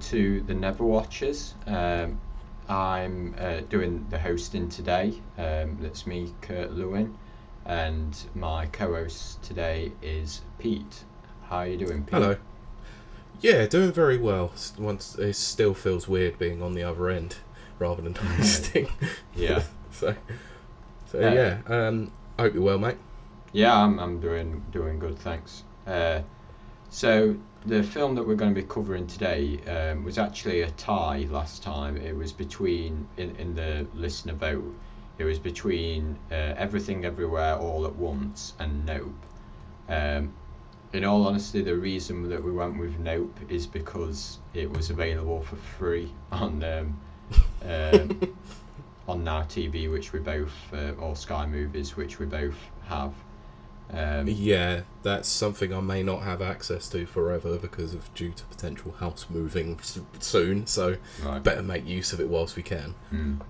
To the Never Watchers. Um, I'm uh, doing the hosting today. Um, that's me, Kurt Lewin, and my co-host today is Pete. How are you doing, Pete? Hello. Yeah, doing very well. Once it still feels weird being on the other end rather than hosting. Yeah. so, so Yeah. yeah. Um, I hope you're well, mate. Yeah, I'm, I'm doing doing good, thanks. Uh, so the film that we're going to be covering today um, was actually a tie last time. It was between in, in the listener vote. It was between uh, Everything Everywhere All at Once and Nope. Um, in all honesty, the reason that we went with Nope is because it was available for free on um, um, on Now TV, which we both uh, or Sky Movies, which we both have. Um, Yeah, that's something I may not have access to forever because of due to potential house moving soon. So right. better make use of it whilst we can. Mm.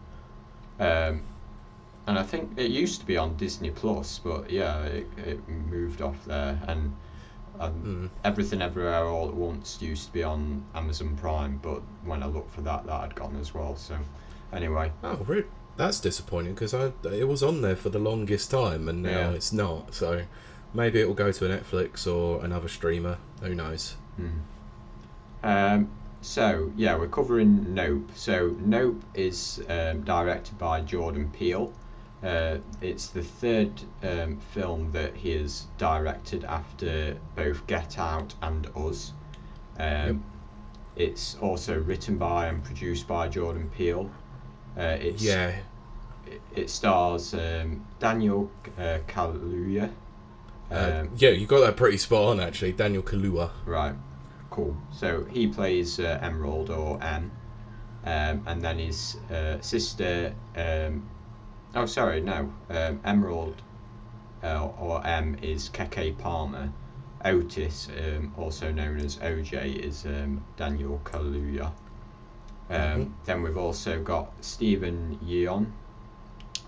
Um, and I think it used to be on Disney Plus, but yeah, it, it moved off there. And um, Mm. Everything Everywhere All at Once used to be on Amazon Prime, but when I looked for that, that had gone as well. So anyway, Oh, re- that's disappointing because I it was on there for the longest time and now Yeah. it's not. So maybe it will go to a Netflix or another streamer. Who knows? Mm. Um, so yeah, we're covering Nope. So Nope is um, directed by Jordan Peele. Uh, it's the third um, film that he has directed after both Get Out and Us. Um, Yep. It's also written by and produced by Jordan Peele. Uh, it's, Yeah, it, stars um, Daniel uh, Kaluuya. Uh, Um, yeah, you got that pretty spot on actually. Daniel Kaluuya. Right, cool. So he plays uh, Emerald or M, um, and then his uh, sister. Um, oh, sorry, no. Um, Emerald uh, or M is Keke Palmer. Otis, um, also known as OJ, is um, Daniel Kaluuya. Um, Mhm. Then we've also got Steven Yeun,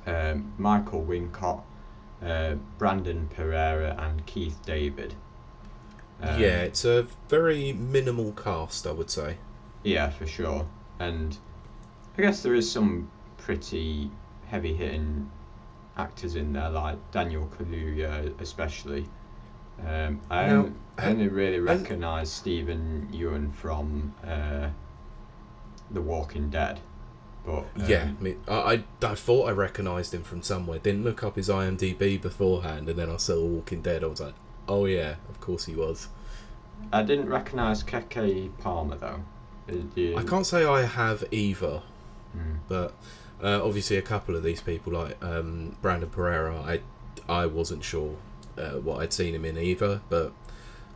um, Michael Wincott, uh, Brandon Pereira, and Keith David. Um, yeah, it's a very minimal cast, I would say. Yeah, for sure. And I guess there is some pretty heavy hitting actors in there, like Daniel Kaluuya, especially. Um, I, Now, only, I only really recognise Steven Yeun from uh, The Walking Dead. But um, yeah, I, mean, I, I, I thought I recognised him from somewhere. Didn't look up his IMDb beforehand, and then I saw Walking Dead. I was like, oh yeah, of course he was. I didn't recognise Keke Palmer though. You- I can't say I have either, Hmm. but uh, obviously a couple of these people, like um, Brandon Pereira, I I wasn't sure uh, what I'd seen him in either, but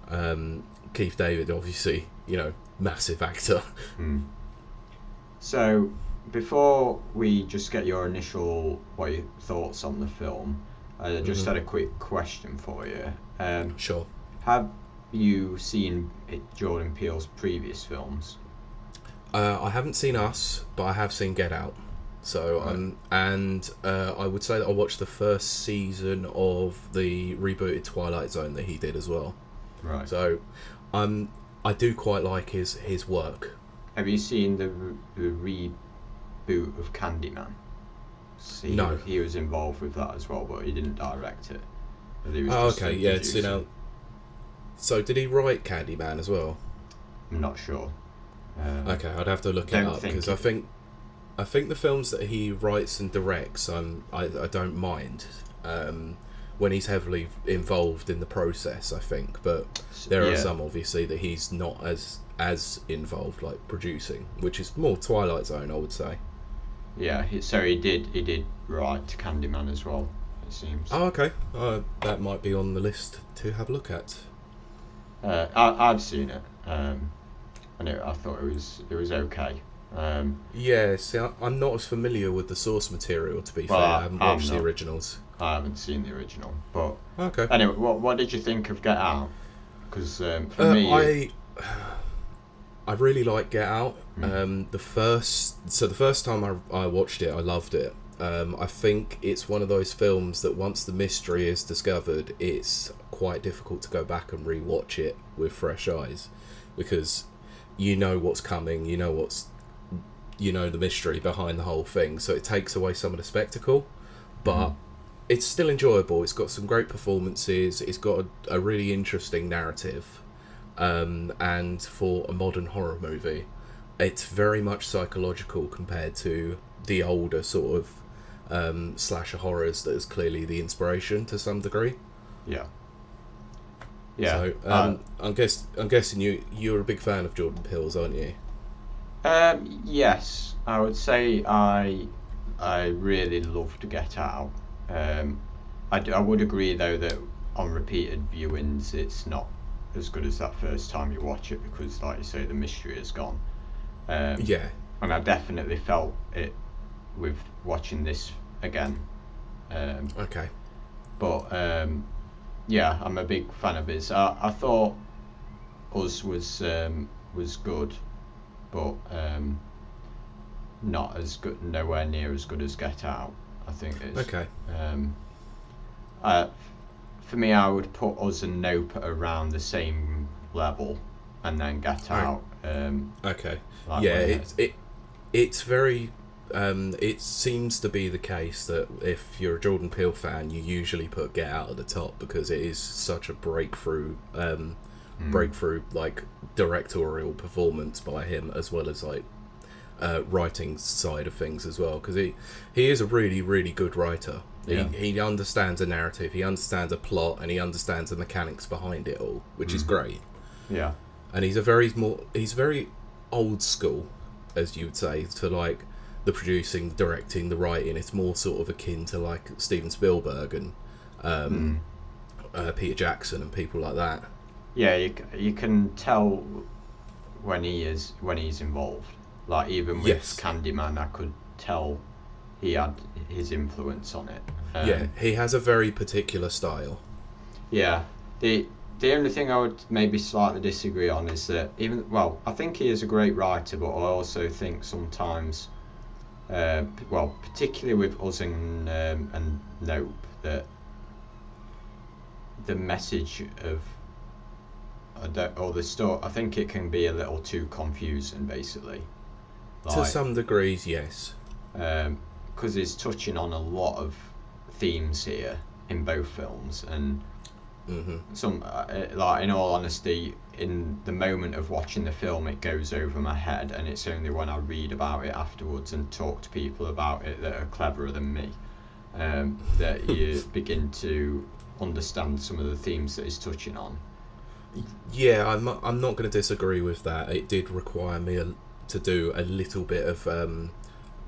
um, Keith David, obviously, you know, massive actor. Hmm. So, before we just get your initial what your thoughts on the film, I just Mhm. had a quick question for you. Um, Sure. have you seen Jordan Peele's previous films? Uh, I haven't seen Us, but I have seen Get Out. So Right. um, and uh, I would say that I watched the first season of the rebooted Twilight Zone that he did as well. Right. So, um, I do quite like his his work. have you seen the, re- the reboot of Candyman? See, No. He was involved with that as well, but he didn't direct it. Oh, okay, yeah, it's you know. So did he write Candyman as well? I'm not sure. Um, Okay, I'd have to look it up because I think, I think the films that he writes and directs, um, I, I don't mind, um, when he's heavily involved in the process. I think, but there are some obviously that he's not as as involved, like producing, which is more Twilight Zone, I would say. Yeah, he, so he did. He did write Candyman as well. It seems. Oh, okay, uh, that might be on the list to have a look at. Uh, I, I've seen it, um, and it, I thought it was it was okay. Um, Yeah, see, I- I'm not as familiar with the source material to be Well, fair. I- I haven't I'm watched the originals. I haven't seen the original, but Okay. anyway, what what did you think of Get Out? Because um, for Uh, me, I I really like Get Out. Mm. Um, the first so the first time I, I watched it, I loved it. Um, I think it's one of those films that once the mystery is discovered, it's quite difficult to go back and rewatch it with fresh eyes, because you know what's coming, you know what's you know the mystery behind the whole thing, so it takes away some of the spectacle, but it's still enjoyable. It's got some great performances. It's got a, a really interesting narrative, um, and for a modern horror movie, it's very much psychological compared to the older sort of um, slasher horrors that is clearly the inspiration to some degree. Yeah. Yeah. So um, I'm guess I'm guessing you you're a big fan of Jordan Peele's, aren't you? Um, yes, I would say I I really love to Get Out. Um, I, d- I would agree though that on repeated viewings it's not as good as that first time you watch it because, like you say, the mystery is gone. Um, Yeah. and I definitely felt it with watching this again. Um, Okay. but um, yeah, I'm a big fan of his. I, I thought Us was um, was good, but um, not as good, nowhere near as good as Get Out. I think it's Okay. um, uh, for me, I would put Us and Nope around the same level, and then Get. Out. Um, Okay. like yeah, way it, it it's very. Um, it seems to be the case that if you're a Jordan Peele fan, you usually put Get Out at the top because it is such a breakthrough, um, Mm. breakthrough like directorial performance by him, as well as like uh, writing side of things as well. Because he he is a really really good writer. Yeah. He he understands a narrative, he understands a plot, and he understands the mechanics behind it all, which is Mhm. great yeah, and he's a very more he's very old school as you would say to like the producing directing the writing it's more sort of akin to like steven spielberg and um, uh, peter jackson and people like that yeah. You, you can tell when he is when he's involved. Like even with Yes. Candyman, I could tell he had his influence on it. Um, yeah he has a very particular style Yeah. The the only thing I would maybe slightly disagree on is that even well, I think he is a great writer, but I also think sometimes, uh, well, particularly with us and um, and Nope, that the message of or the story, I think it can be a little too confusing, basically. to some degrees yes because he's touching on a lot of themes here in both films, and hmm some uh, like in all honesty in the moment of watching the film it goes over my head and it's only when i read about it afterwards and talk to people about it that are cleverer than me um, that you begin to understand some of the themes that he's touching on. Yeah i'm, I'm not going to disagree with that. It did require me a, to do a little bit of um,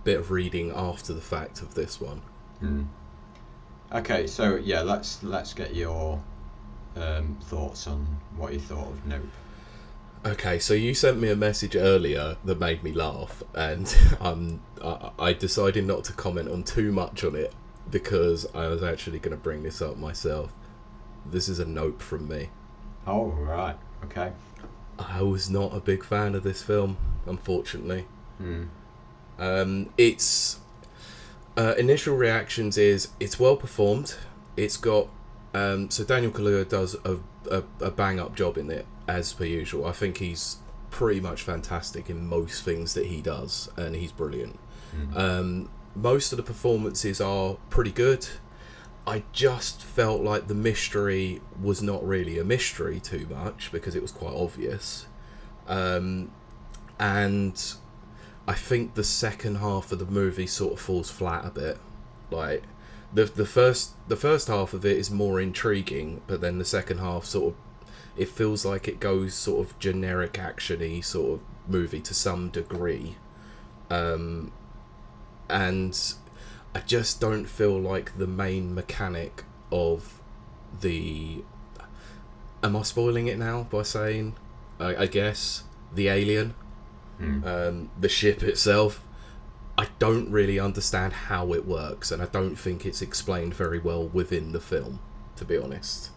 bit of reading after the fact of this one Hmm. okay so yeah let's let's get your um, thoughts on what you thought of nope Okay, so you sent me a message earlier that made me laugh, and um, I, I decided not to comment on too much on it because I was actually going to bring this up myself. This is a nope from me. oh right okay I was not a big fan of this film, unfortunately. Hmm. Um, its uh, initial reactions is it's well performed. It's got um, so Daniel Kaluuya does a, a, a bang up job in it as per usual. I think he's pretty much fantastic in most things that he does, and he's brilliant. Um, most of the performances are pretty good. I just felt like the mystery was not really a mystery too much because it was quite obvious. Um, and I think the second half of the movie sort of falls flat a bit. Like the the first the first half of it is more intriguing, but then the second half sort of it feels like it goes sort of generic actiony sort of movie to some degree. Um, and I just don't feel like the main mechanic of the. Am I spoiling it now by saying? I, I guess the alien, Hmm. um, the ship itself. I don't really understand how it works, and I don't think it's explained very well within the film, to be honest.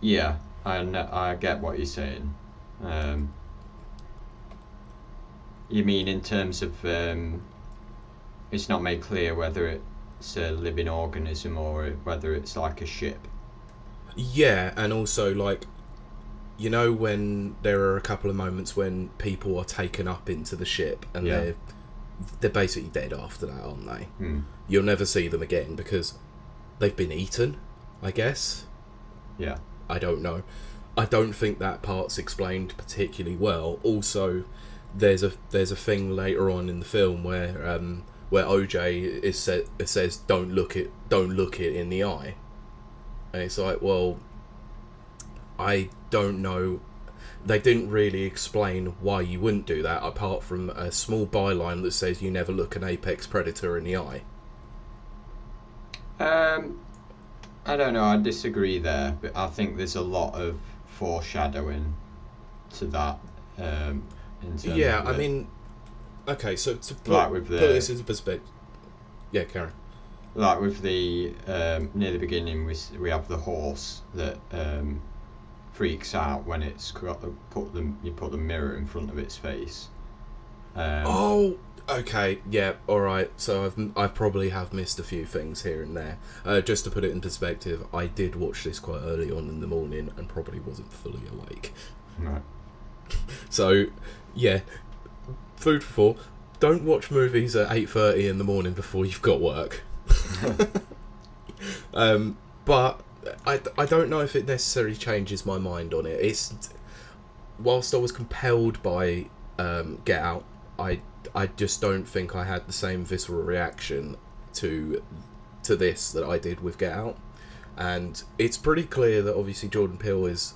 Yeah, I kn- I get what you're saying. Um, you mean in terms of um, it's not made clear whether it's a living organism or whether it's like a ship. Yeah, and also like you know when there are a couple of moments when people are taken up into the ship and Yeah. they're they're basically dead after that, aren't they? Hmm. You'll never see them again because they've been eaten, I guess. Yeah. I don't know. I don't think that part's explained particularly well. Also, there's a there's a thing later on in the film where um, where OJ is said says don't look it don't look it in the eye, and it's like well, I don't know. They didn't really explain why you wouldn't do that apart from a small byline that says you never look an apex predator in the eye. Um, I don't know. I disagree there, but I think there's a lot of foreshadowing to that. Um, in terms Yeah, I mean, okay, so to put, Like with put this into perspective, yeah, Karen. like with the um, near the beginning, we we have the horse that um, freaks out when it's put the you put the mirror in front of its face. Um, Oh, okay, yeah, all right. So I've I probably have missed a few things here and there. Uh, just to put it in perspective, I did watch this quite early on in the morning and probably wasn't fully awake. right. So, yeah, food for thought. Don't watch movies at eight thirty in the morning before you've got work. um, but I, I don't know if it necessarily changes my mind on it. It's whilst I was compelled by um, Get Out, I I just don't think I had the same visceral reaction to to this that I did with Get Out, and it's pretty clear that obviously Jordan Peele is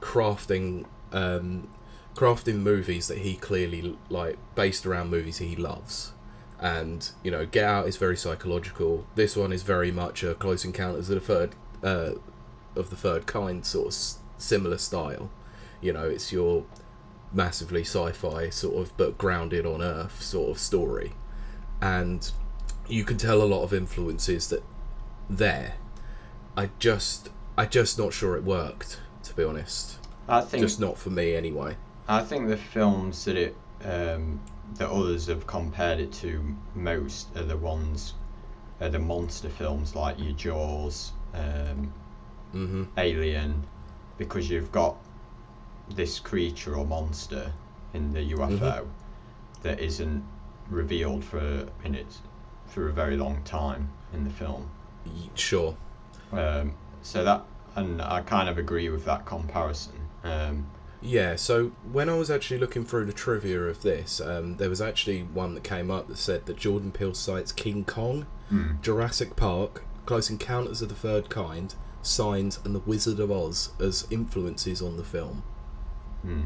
crafting um, crafting movies that he clearly like based around movies he loves. And you know get out is very psychological. This one is very much a close encounters of the third uh, of the third kind sort of s- similar style. You know it's your massively sci-fi sort of but grounded on earth sort of story. And you can tell a lot of influences that there. I just i just not sure it worked to be honest. I think just not for me anyway. I think the films that it um, that others have compared it to most are the ones are the monster films like your Jaws, um, hmm Alien, because you've got this creature or monster in the UFO that isn't revealed for in it for a very long time in the film. sure Um, so that and I kind of agree with that comparison. Um, Yeah, so when I was actually looking through the trivia of this, um, there was actually one that came up that said that Jordan Peele cites King Kong, hmm. Jurassic Park, Close Encounters of the Third Kind, Signs, and The Wizard of Oz as influences on the film. Hmm.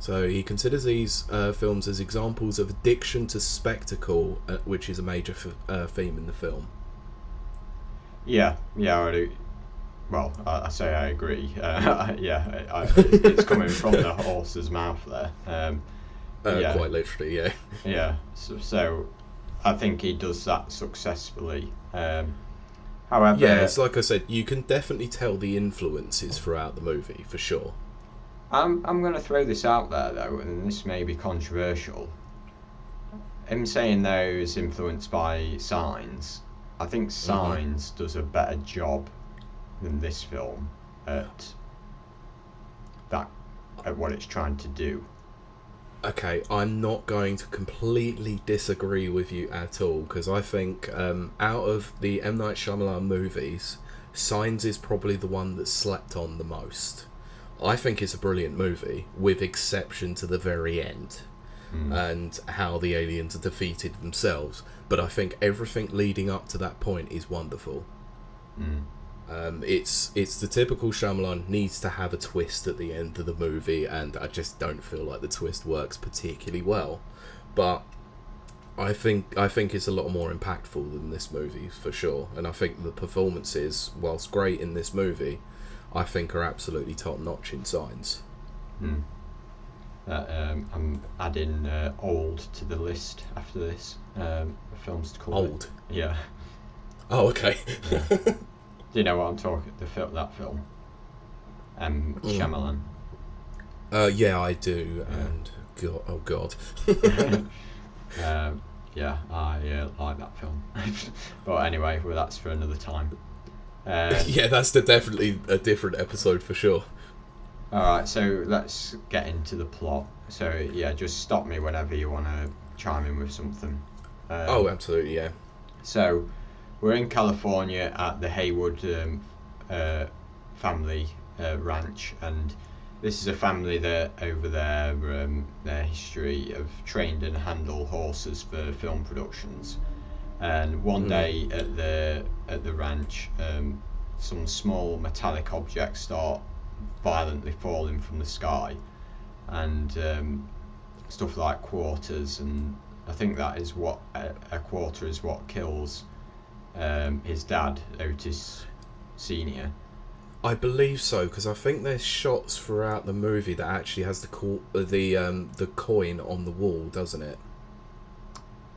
So he considers these uh, films as examples of addiction to spectacle, uh, which is a major f- uh, theme in the film. Yeah, yeah, I do. Well, I, I say I agree. Uh, yeah, I, I, it's coming from the horse's mouth there. Um, Uh, Yeah. Quite literally, yeah. yeah, so, so I think he does that successfully. Um, however, Yeah, it's like I said, you can definitely tell the influences throughout the movie, for sure. I'm I'm going to throw this out there though, and this may be controversial. Him saying though is influenced by Signs. I think mm-hmm. Signs does a better job than this film at that at what it's trying to do. Okay, I'm not going to completely disagree with you at all because I think um, out of the M Night Shyamalan movies, Signs is probably the one that slept on the most. I think it's a brilliant movie, with exception to the very end Mm. and how the aliens are defeated themselves. But I think everything leading up to that point is wonderful. Mm. Um, it's it's the typical Shyamalan needs to have a twist at the end of the movie, and I just don't feel like the twist works particularly well. But I think I think it's a lot more impactful than this movie for sure, and I think the performances, whilst great in this movie, I think are absolutely top notch in Signs. Mm. That, um, I'm adding uh, old to the list after this um, films to cover. Old. Yeah. Oh, okay. Do you know what I'm talking? The film, that film. Um, Mm. Shyamalan. uh, yeah, I do, and God, oh god. um, yeah, I uh, like that film. but anyway, well, that's for another time. Um, yeah, that's the, definitely a different episode for sure. All right, so let's get into the plot. So yeah, just stop me whenever you want to chime in with something. Um, oh, absolutely, yeah. So we're in California at the Haywood um, uh, family uh, ranch, and this is a family that over there, um, their history of trained and handle horses for film productions. And one Mm. day at the at the ranch, um, some small metallic objects start violently falling from the sky, and um, stuff like quarters, and I think that is what a, a quarter is what kills um, his dad, Otis Senior. I believe so because I think there's shots throughout the movie that actually has the co- uh, the um, the coin on the wall, doesn't it?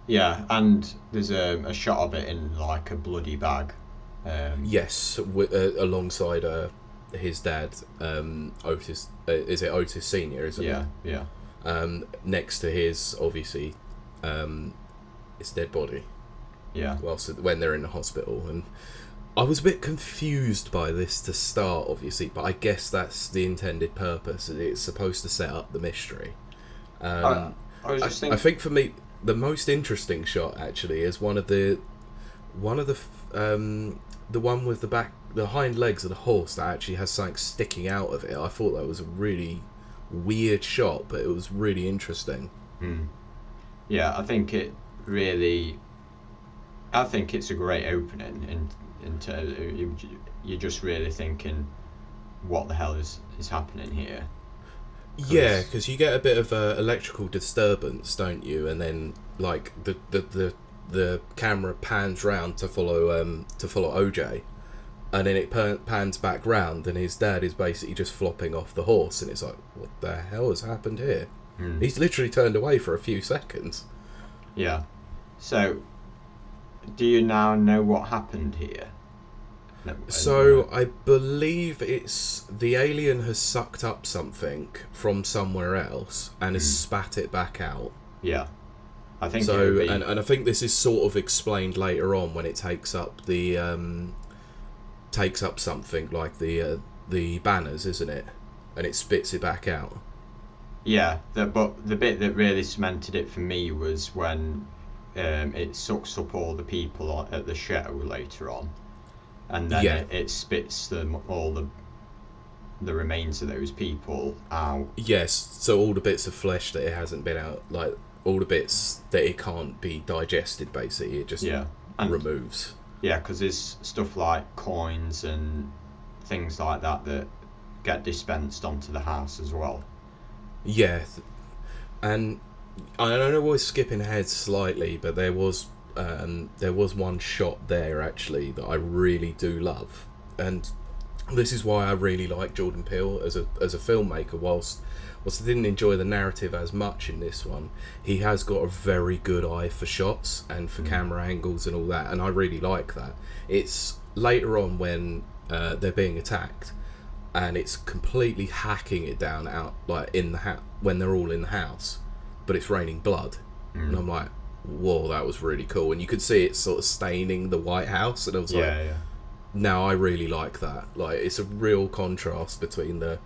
Yeah, and there's a, a shot of it in like a bloody bag. Um, Yes, uh, alongside uh, his dad, um, Otis. Uh, is it Otis Senior? Isn't yeah, it? yeah, Um, next to his obviously, um, his dead body. Yeah. whilst when they're in the hospital and I was a bit confused by this to start obviously but I guess that's the intended purpose it's supposed to set up the mystery um, I was I, just I thinking. think for me the most interesting shot actually is one of the one of the um, the one with the back the hind legs of the horse that actually has something sticking out of it I thought that was a really weird shot but it was really interesting Hmm. Yeah, I think it really. I think it's a great opening. In into you, you're just really thinking, what the hell is is happening here? Yeah, because you get a bit of a electrical disturbance, don't you? And then like the the, the the camera pans round to follow um to follow OJ, and then it pans back round, and his dad is basically just flopping off the horse, and it's like, what the hell has happened here? Hmm. He's literally turned away for a few seconds. Yeah. So, do you now know what happened here? So I believe it's the alien has sucked up something from somewhere else and has Hmm. spat it back out. yeah, I think so be, and, and I think this is sort of explained later on when it takes up the um, takes up something like the uh, the banners, isn't it? And it spits it back out. Yeah, the, but the bit that really cemented it for me was when um, it sucks up all the people at the show later on, and then Yeah. it, it spits them all the the remains of those people out. Yes, so all the bits of flesh that it hasn't been out, like all the bits that it can't be digested, basically, it just Yeah, and removes. yeah, because there's stuff like coins and things like that that get dispensed onto the house as well. Yeah, and I don't know we're skipping ahead slightly, but there was um, there was one shot there actually that I really do love, and this is why I really like Jordan Peele as a as a filmmaker. Whilst whilst I didn't enjoy the narrative as much in this one, he has got a very good eye for shots and for Mm. camera angles and all that, and I really like that. It's later on when uh, they're being attacked and it's completely hacking it down out like in the house when they're all in the house, but it's raining blood, and Mm. I'm like, whoa, that was really cool, and you could see it sort of staining the White House, and I was like, Yeah, yeah. now I really like that. Like it's a real contrast between the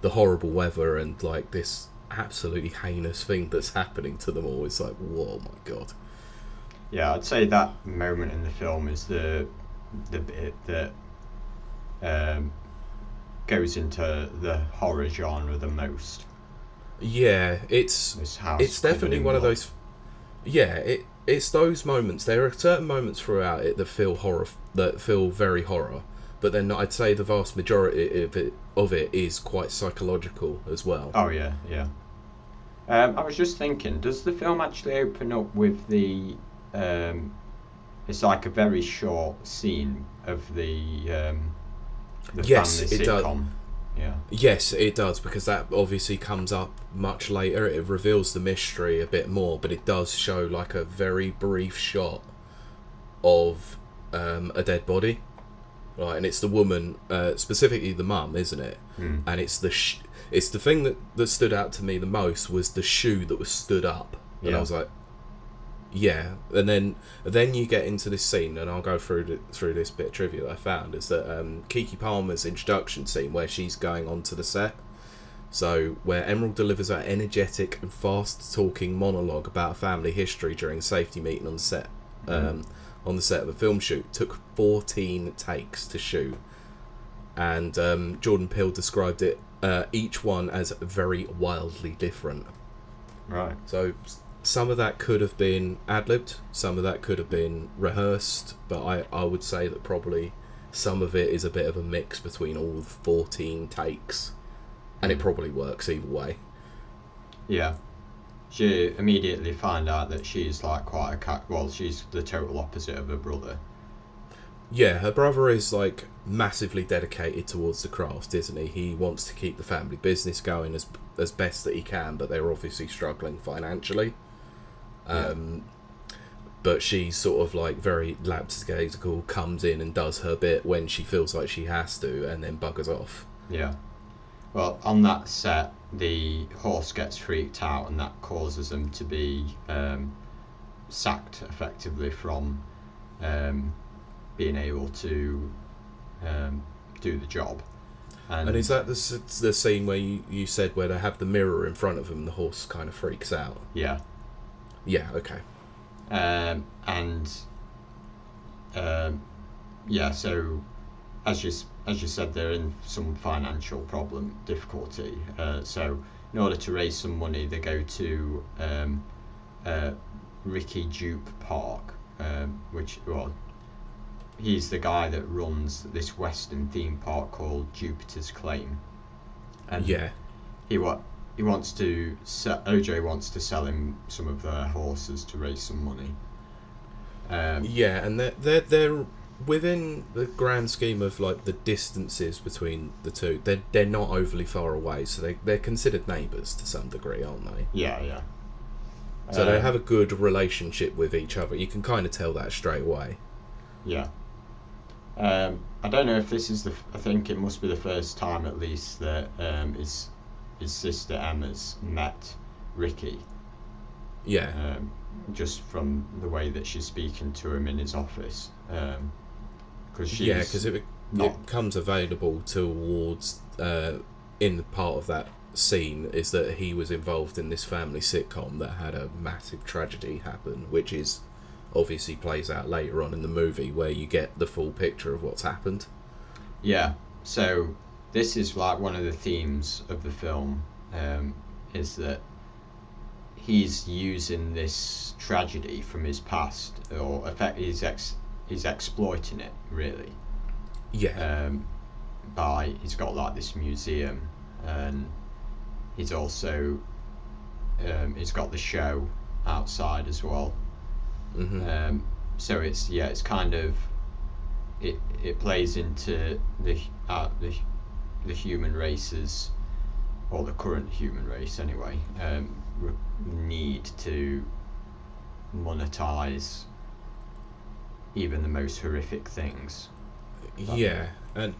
the horrible weather and like this absolutely heinous thing that's happening to them all. It's like, whoa, my god. Yeah, I'd say that moment in the film is the the bit that um, goes into the horror genre the most. Yeah, it's it's definitely one of those yeah it it's those moments there are certain moments throughout it that feel horror that feel very horror but then i'd say the vast majority of it of it is quite psychological as well Oh yeah, yeah. Um, I was just thinking, does the film actually open up with the? Um, it's like a very short scene of the um, the Yes, family it does. Yeah. yes it does because that obviously comes up much later it reveals the mystery a bit more but it does show like a very brief shot of um, a dead body right and it's the woman uh, specifically the mum isn't it Mm. and it's the sh- it's the thing that, that stood out to me the most was the shoe that was stood up and Yeah. I was like yeah and then then you get into this scene and I'll go through the, through this bit of trivia that I found is that um, Keke Palmer's introduction scene where she's going onto the set So, where Emerald delivers her energetic and fast talking monologue about family history during a safety meeting on set, um, on the set of a film shoot, took 14 takes to shoot. And um, Jordan Peele described it, uh, each one as very wildly different. Right. So, some of that could have been ad libbed, some of that could have been rehearsed, but I, I would say that probably some of it is a bit of a mix between all 14 takes. And it mm. probably works either way. Yeah. She immediately find out that she's like quite a cat. Well, she's the total opposite of her brother. Yeah, her brother is like massively dedicated towards the craft, isn't he? He wants to keep the family business going as as best that he can, but they're obviously struggling financially. Um, but she's sort of like very lapsgatical, comes in and does her bit when she feels like she has to, and then buggers off. Yeah. Well, on that set, the horse gets freaked out, and that causes them to be um, sacked effectively from um, being able to um, do the job. And is that the the scene where you, you said where they have the mirror in front of them, the horse kind of freaks out? Yeah. Yeah, okay. um, and um, yeah, so as you as you said, they're in some financial problem difficulty. Uh, so in order to raise some money, they go to um, uh, Ricky Jupe Park, um, which well, he's the guy that runs this Western theme park called Jupiter's Claim. And Yeah. he wa- he wants to sell, OJ wants to sell him some of their horses to raise some money. Um, Yeah, and they're, they're they're within the grand scheme of like the distances between the two. They're they're not overly far away, so they they're considered neighbours to some degree, aren't they? yeah, yeah. So they Um, have a good relationship with each other. You can kind of tell that straight away. Yeah. Um, I don't know if this is the. I think it must be the first time, at least, that um, his his sister Emma's met Ricky. Yeah, Um, just from the way that she's speaking to him in his office. Um 'cause she's yeah, because it it not. becomes available towards uh, in part of that scene is that he was involved in this family sitcom that had a massive tragedy happen, which is obviously plays out later on in the movie where you get the full picture of what's happened. Yeah. So this is like one of the themes of the film, um, is that he's using this tragedy from his past, or effect he's ex he's exploiting it really. Yeah, Um, by he's got like this museum, and he's also um, he's got the show outside as well. hmm Um, so it's yeah, it's kind of it it plays into the uh, the the human race's or the current human race anyway um, need to monetize even the most horrific things. yeah. And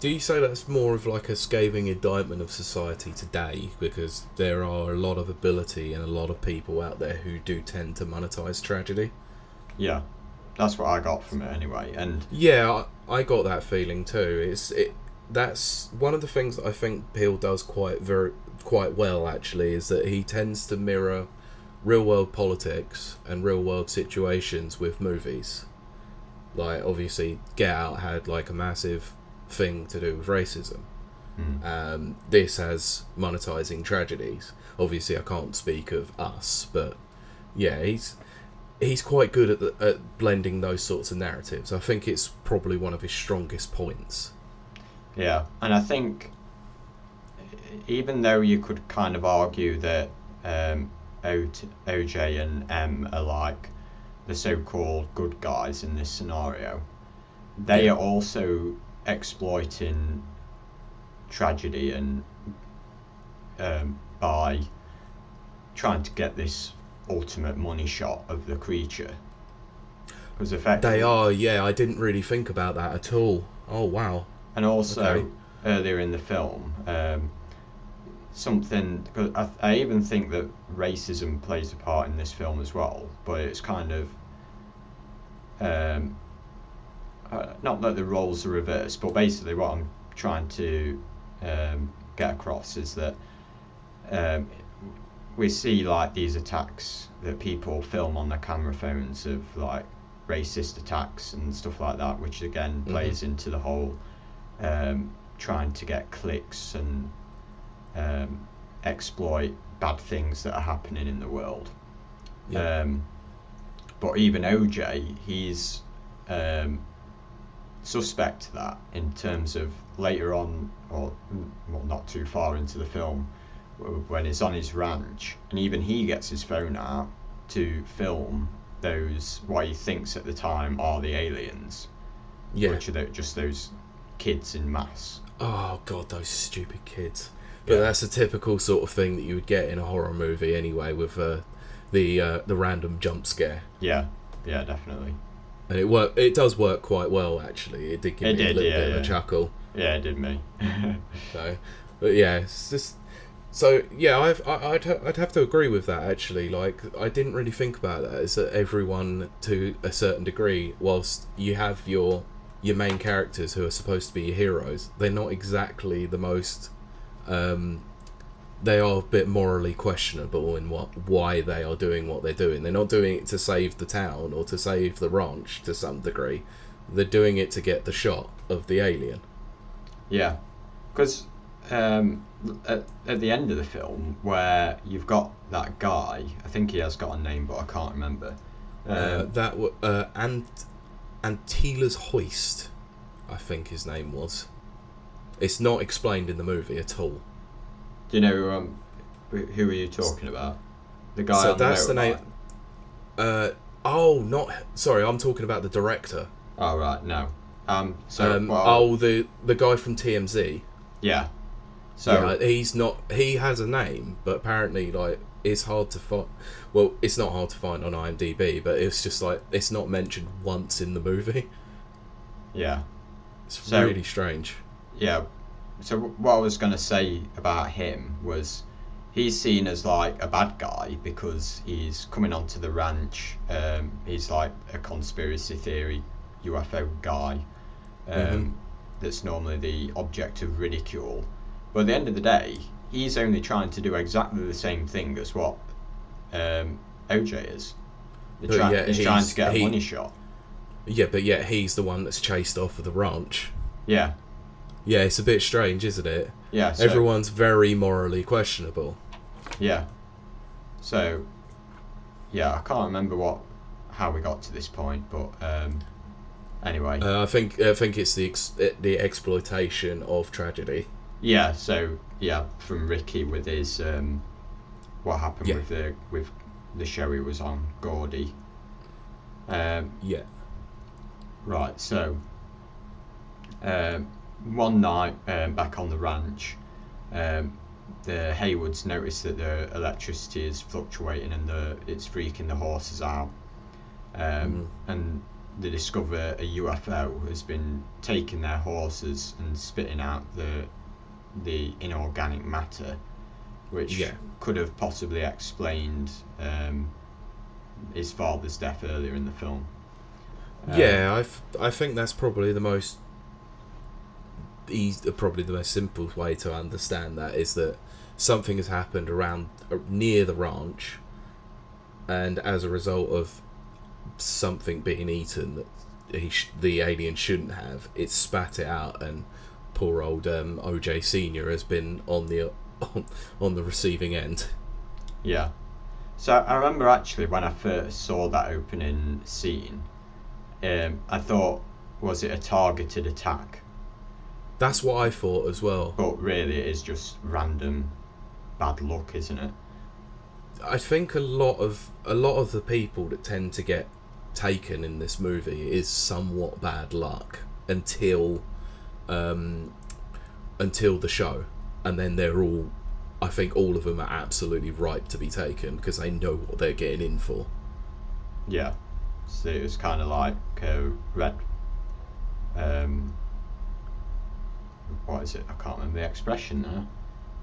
do you say that's more of like a scathing indictment of society today because there are a lot of ability and a lot of people out there who do tend to monetize tragedy? Yeah, that's what I got from it anyway. And Yeah, I, I got that feeling too. It's it. That's one of the things that I think Peele does quite very quite well. Actually, is that he tends to mirror real world politics and real world situations with movies. Like obviously, Get Out had like a massive thing to do with racism. mm, Um, this has monetizing tragedies. Obviously, I can't speak of us, but yeah, he's he's quite good at, the, at blending those sorts of narratives. I think it's probably one of his strongest points. Yeah, and I think even though you could kind of argue that um, o- OJ and M are like the so-called good guys in this scenario, they Yeah. are also exploiting tragedy and um, by trying to get this ultimate money shot of the creature. Because effectively, They are, yeah. I didn't really think about that at all. Oh wow. And also Okay. earlier in the film, um, something. Cause I, I even think that racism plays a part in this film as well, but it's kind of. Um, uh, not that the roles are reversed, but basically what I'm trying to um, get across is that um, we see like these attacks that people film on their camera phones of like racist attacks and stuff like that, which again Mhm. plays into the whole um, trying to get clicks and um, exploit bad things that are happening in the world. Yeah. Um, but even OJ, he's um, suspect to that in terms of later on, or well, not too far into the film, when he's on his ranch, and even he gets his phone out to film those what he thinks at the time are the aliens, yeah. which are tho- just those kids in mass. Oh god, those stupid kids. But Yeah. that's a typical sort of thing that you would get in a horror movie anyway, with uh, the uh, the random jump scare. Yeah, yeah, definitely. And it work. It does work quite well, actually. It did give It me a little yeah, bit of a chuckle. Yeah, it did me. So, but yeah, it's just. So yeah, I've, I, I'd I'd have to agree with that actually. Like I didn't really think about that. Is that everyone to a certain degree, whilst you have your your main characters who are supposed to be your heroes, they're not exactly the most. Um, they are a bit morally questionable in what why they are doing what they're doing. They're not doing it to save the town or to save the ranch to some degree. They're doing it to get the shot of the alien. Yeah, because um, at, at the end of the film, where you've got that guy, I think he has got a name, but I can't remember. Um, Uh, that w- uh, Ant Antlers Holst, I think his name was. It's not explained in the movie at all. do you know um, who are you talking about? The guy. so that's the name. Uh, oh, not sorry. I'm talking about the director. Oh right, no. Um. So um, well, oh, the the guy from TMZ. yeah. So yeah, he's not. He has a name, but apparently, like, it's hard to find. Well, it's not hard to find on IMDb, but it's just like it's not mentioned once in the movie. yeah. It's So- really strange. Yeah. So what I was going to say about him was he's seen as like a bad guy because he's coming onto the ranch. Um, he's like a conspiracy theory UFO guy. Um, Mhm. That's normally the object of ridicule. But at the end of the day, he's only trying to do exactly the same thing as what um, OJ is. They're try- yet he's trying to get a money shot. Yeah, but yet he's the one that's chased off of the ranch. Yeah. Yeah, it's a bit strange, isn't it? Yeah. So, Everyone's very morally questionable. Yeah. So, yeah, I can't remember what how we got to this point, but um, anyway, Uh, I think I think it's the ex- the exploitation of tragedy. Yeah. So yeah, from Ricky with his um, what happened Yeah. with the with the show he was on, Gordy. Um, Yeah. Right, so um, one night um, back on the ranch, um, the Haywoods notice that the electricity is fluctuating and the it's freaking the horses out, um, Mhm. and they discover a UFO has been taking their horses and spitting out the the inorganic matter, which Yeah. could have possibly explained um, his father's death earlier in the film. Um, yeah, I, f- I think that's probably the most easy, probably the most simple way to understand that is that something has happened around uh, near the ranch, and as a result of something being eaten that he sh- the alien shouldn't have, it spat it out, and poor old um, OJ Senior has been on the on, on the receiving end. Yeah. So I remember actually when I first saw that opening scene, um, I thought, was it a targeted attack? That's what I thought as well. But really, it is just random bad luck, isn't it? I think a lot of a lot of the people that tend to get taken in this movie is somewhat bad luck until um, until the show, and then they're all. I think all of them are absolutely ripe to be taken because they know what they're getting in for. Yeah. So it was kind of like a red. Um, what is it? I can't remember the expression now.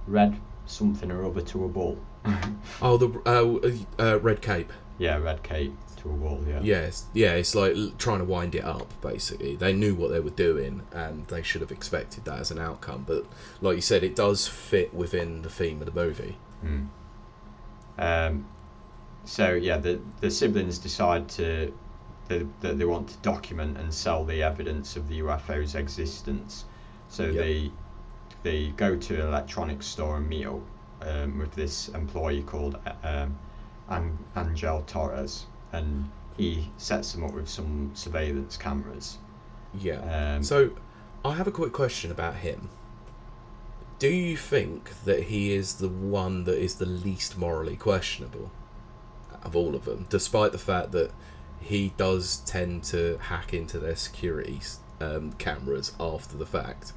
Red something or other to a bull. Oh, the uh, uh, red cape. yeah, red cape to a bull. Yeah. Yes, yeah, it's like trying to wind it up. Basically, they knew what they were doing, and they should have expected that as an outcome. But like you said, it does fit within the theme of the movie. Hmm. Um, so yeah, the the siblings decide to that they, they want to document and sell the evidence of the UFO's existence. So Yep. they they go to an electronics store and meet up um, with this employee called um, An- Angel Torres, and he sets them up with some surveillance cameras. Yeah. Um, So, I have a quick question about him. Do you think that he is the one that is the least morally questionable of all of them, despite the fact that he does tend to hack into their security um, cameras after the fact?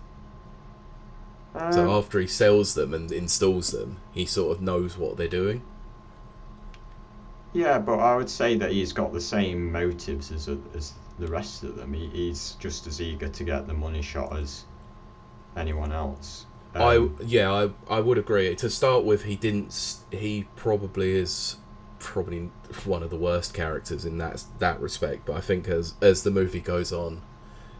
So um, after he sells them and installs them, he sort of knows what they're doing. Yeah, but I would say that he's got the same motives as as the rest of them. He, he's just as eager to get the money shot as anyone else. I Um, yeah, I I would agree. To start with, he didn't. He probably is probably one of the worst characters in that that respect. But I think as as the movie goes on,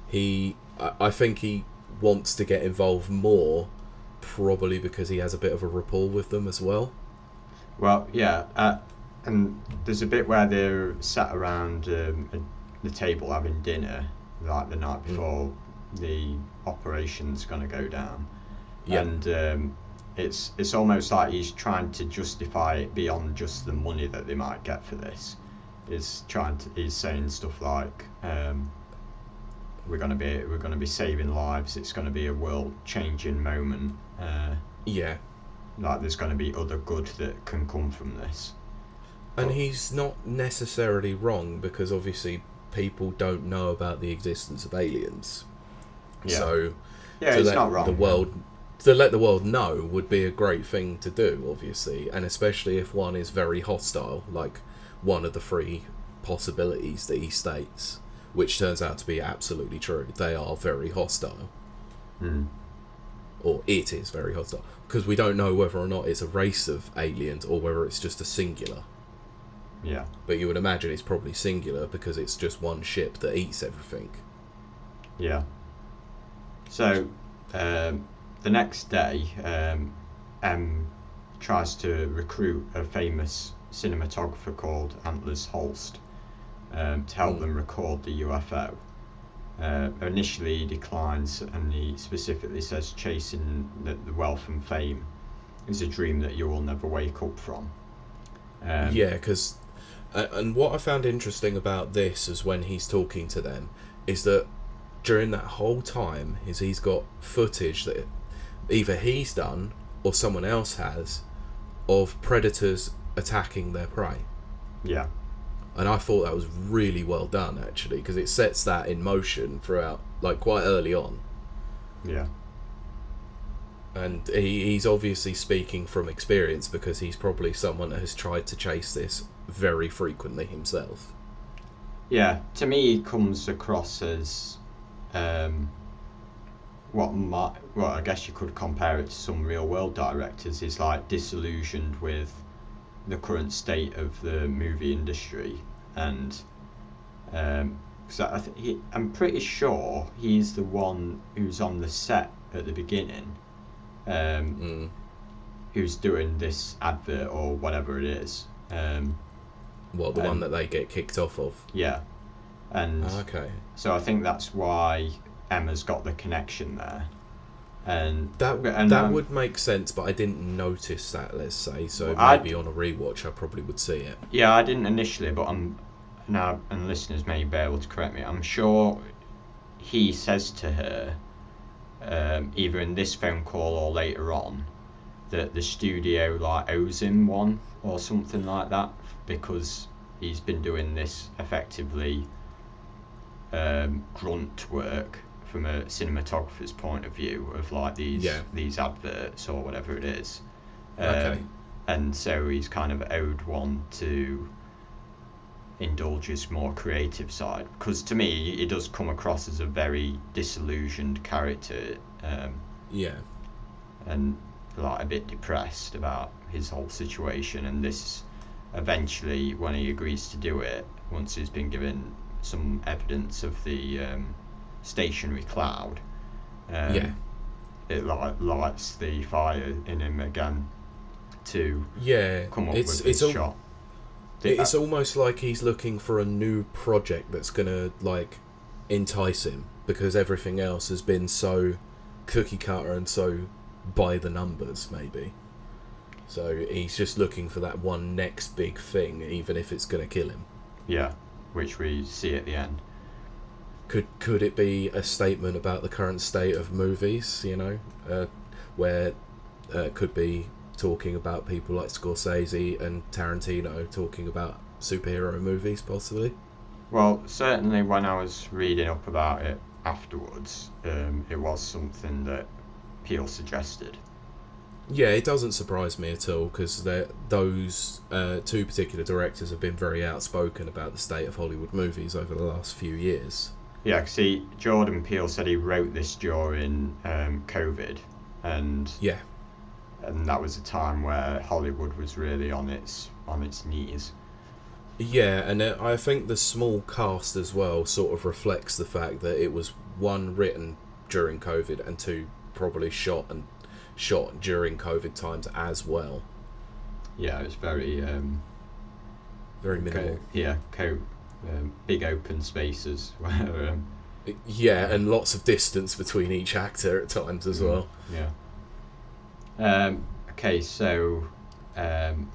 he I, I think he wants to get involved more, probably because he has a bit of a rapport with them as well. Well, yeah, uh, and there's a bit where they're sat around um, the table having dinner, like the night before the operation's going to go down, Yeah. and um, it's it's almost like he's trying to justify it beyond just the money that they might get for this. Is trying to he's saying stuff like. Um, we're gonna be we're gonna be saving lives. It's gonna be a world changing moment. Uh, Yeah, like there's gonna be other good that can come from this. And he's not necessarily wrong because obviously people don't know about the existence of aliens. Yeah. So Yeah, to it's let not wrong. the world to let the world know would be a great thing to do obviously and especially if one is very hostile like one of the three possibilities that he states which turns out to be absolutely true they are very hostile Hmm. or it is very hostile because we don't know whether or not it's a race of aliens or whether it's just a singular Yeah. but you would imagine it's probably singular because it's just one ship that eats everything Yeah. So, um, the next day, um, Em tries to recruit a famous cinematographer called Antlers Holst um, to help Mm. them record the UFO. Uh, initially, he declines and he specifically says chasing the, the wealth and fame is a dream that you will never wake up from. Um, yeah, because and what I found interesting about this is when he's talking to them is that during that whole time is he's got footage that either he's done or someone else has of predators attacking their prey. Yeah. And I thought that was really well done actually because it sets that in motion throughout like quite early on. Yeah. And he, he's obviously speaking from experience because he's probably someone that has tried to chase this very frequently himself. Yeah, to me, he comes across as um, what might, well, I guess you could compare it to some real world directors. Is like disillusioned with the current state of the movie industry, and um, so I th- he, I'm pretty sure he's the one who's on the set at the beginning, um, Mm. who's doing this advert or whatever it is. Um, What the Um, one that they get kicked off of? yeah, and. Ah, okay, So I think that's why Emma's got the connection there. And that and, that um, would make sense, but I didn't notice that. Let's say so. Well, I'd- maybe on a rewatch, I probably would see it. yeah, I didn't initially, but I'm now and listeners may be able to correct me. I'm sure he says to her, um, either in this phone call or later on, that the studio like owes him one or something like that because he's been doing this effectively um, grunt work from a cinematographer's point of view of like these Yeah. these adverts or whatever it is. Okay. Um, and so he's kind of owed one to indulge his more creative side because to me he does come across as a very disillusioned character um, Yeah, and like a bit depressed about his whole situation and this eventually when he agrees to do it once he's been given some evidence of the um, stationary cloud um, Yeah. it light, lights the fire in him again to Yeah, come up it's with it's his al- shot. It's almost like he's looking for a new project that's gonna like entice him because everything else has been so cookie cutter and so by the numbers maybe. So he's just looking for that one next big thing, even if it's gonna kill him. yeah, which we see at the end. Could could it be a statement about the current state of movies? You know, uh, where uh, could be talking about people like Scorsese and Tarantino talking about superhero movies, possibly. Well, certainly when I was reading up about it afterwards, um, it was something that Peele suggested. Yeah, it doesn't surprise me at all because those uh, two particular directors have been very outspoken about the state of Hollywood movies over the last few years. Yeah, he Jordan Peele said he wrote this during um, COVID, and Yeah, and that was a time where Hollywood was really on its on its knees. yeah, and uh, I think the small cast as well sort of reflects the fact that it was one written during COVID and two probably shot and shot during COVID times as well. Yeah, it was very um, Very minimal. co- yeah, co- um, big open spaces where um, Yeah, and lots of distance between each actor at times as well. Yeah. Um, okay, so um,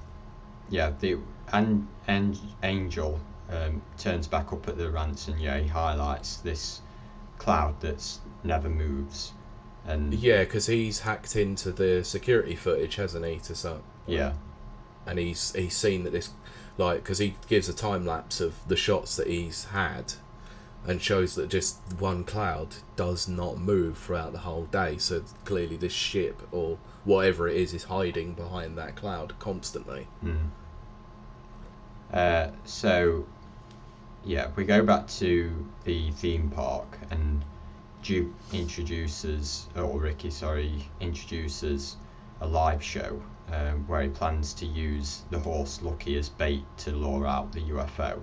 yeah, the and and Angel um, turns back up at the ransom. Yeah, he highlights this cloud that's never moves, and Yeah, because he's hacked into the security footage, hasn't he? To some, yeah, and he's he's seen that this, like, because he gives a time lapse of the shots that he's had, and shows that just one cloud does not move throughout the whole day. So clearly, this ship or whatever it is is hiding behind that cloud constantly. Mm. Uh, so, yeah, we go back to the theme park, and Duke introduces, or Ricky, sorry, introduces a live show um, where he plans to use the horse Lucky as bait to lure out the UFO.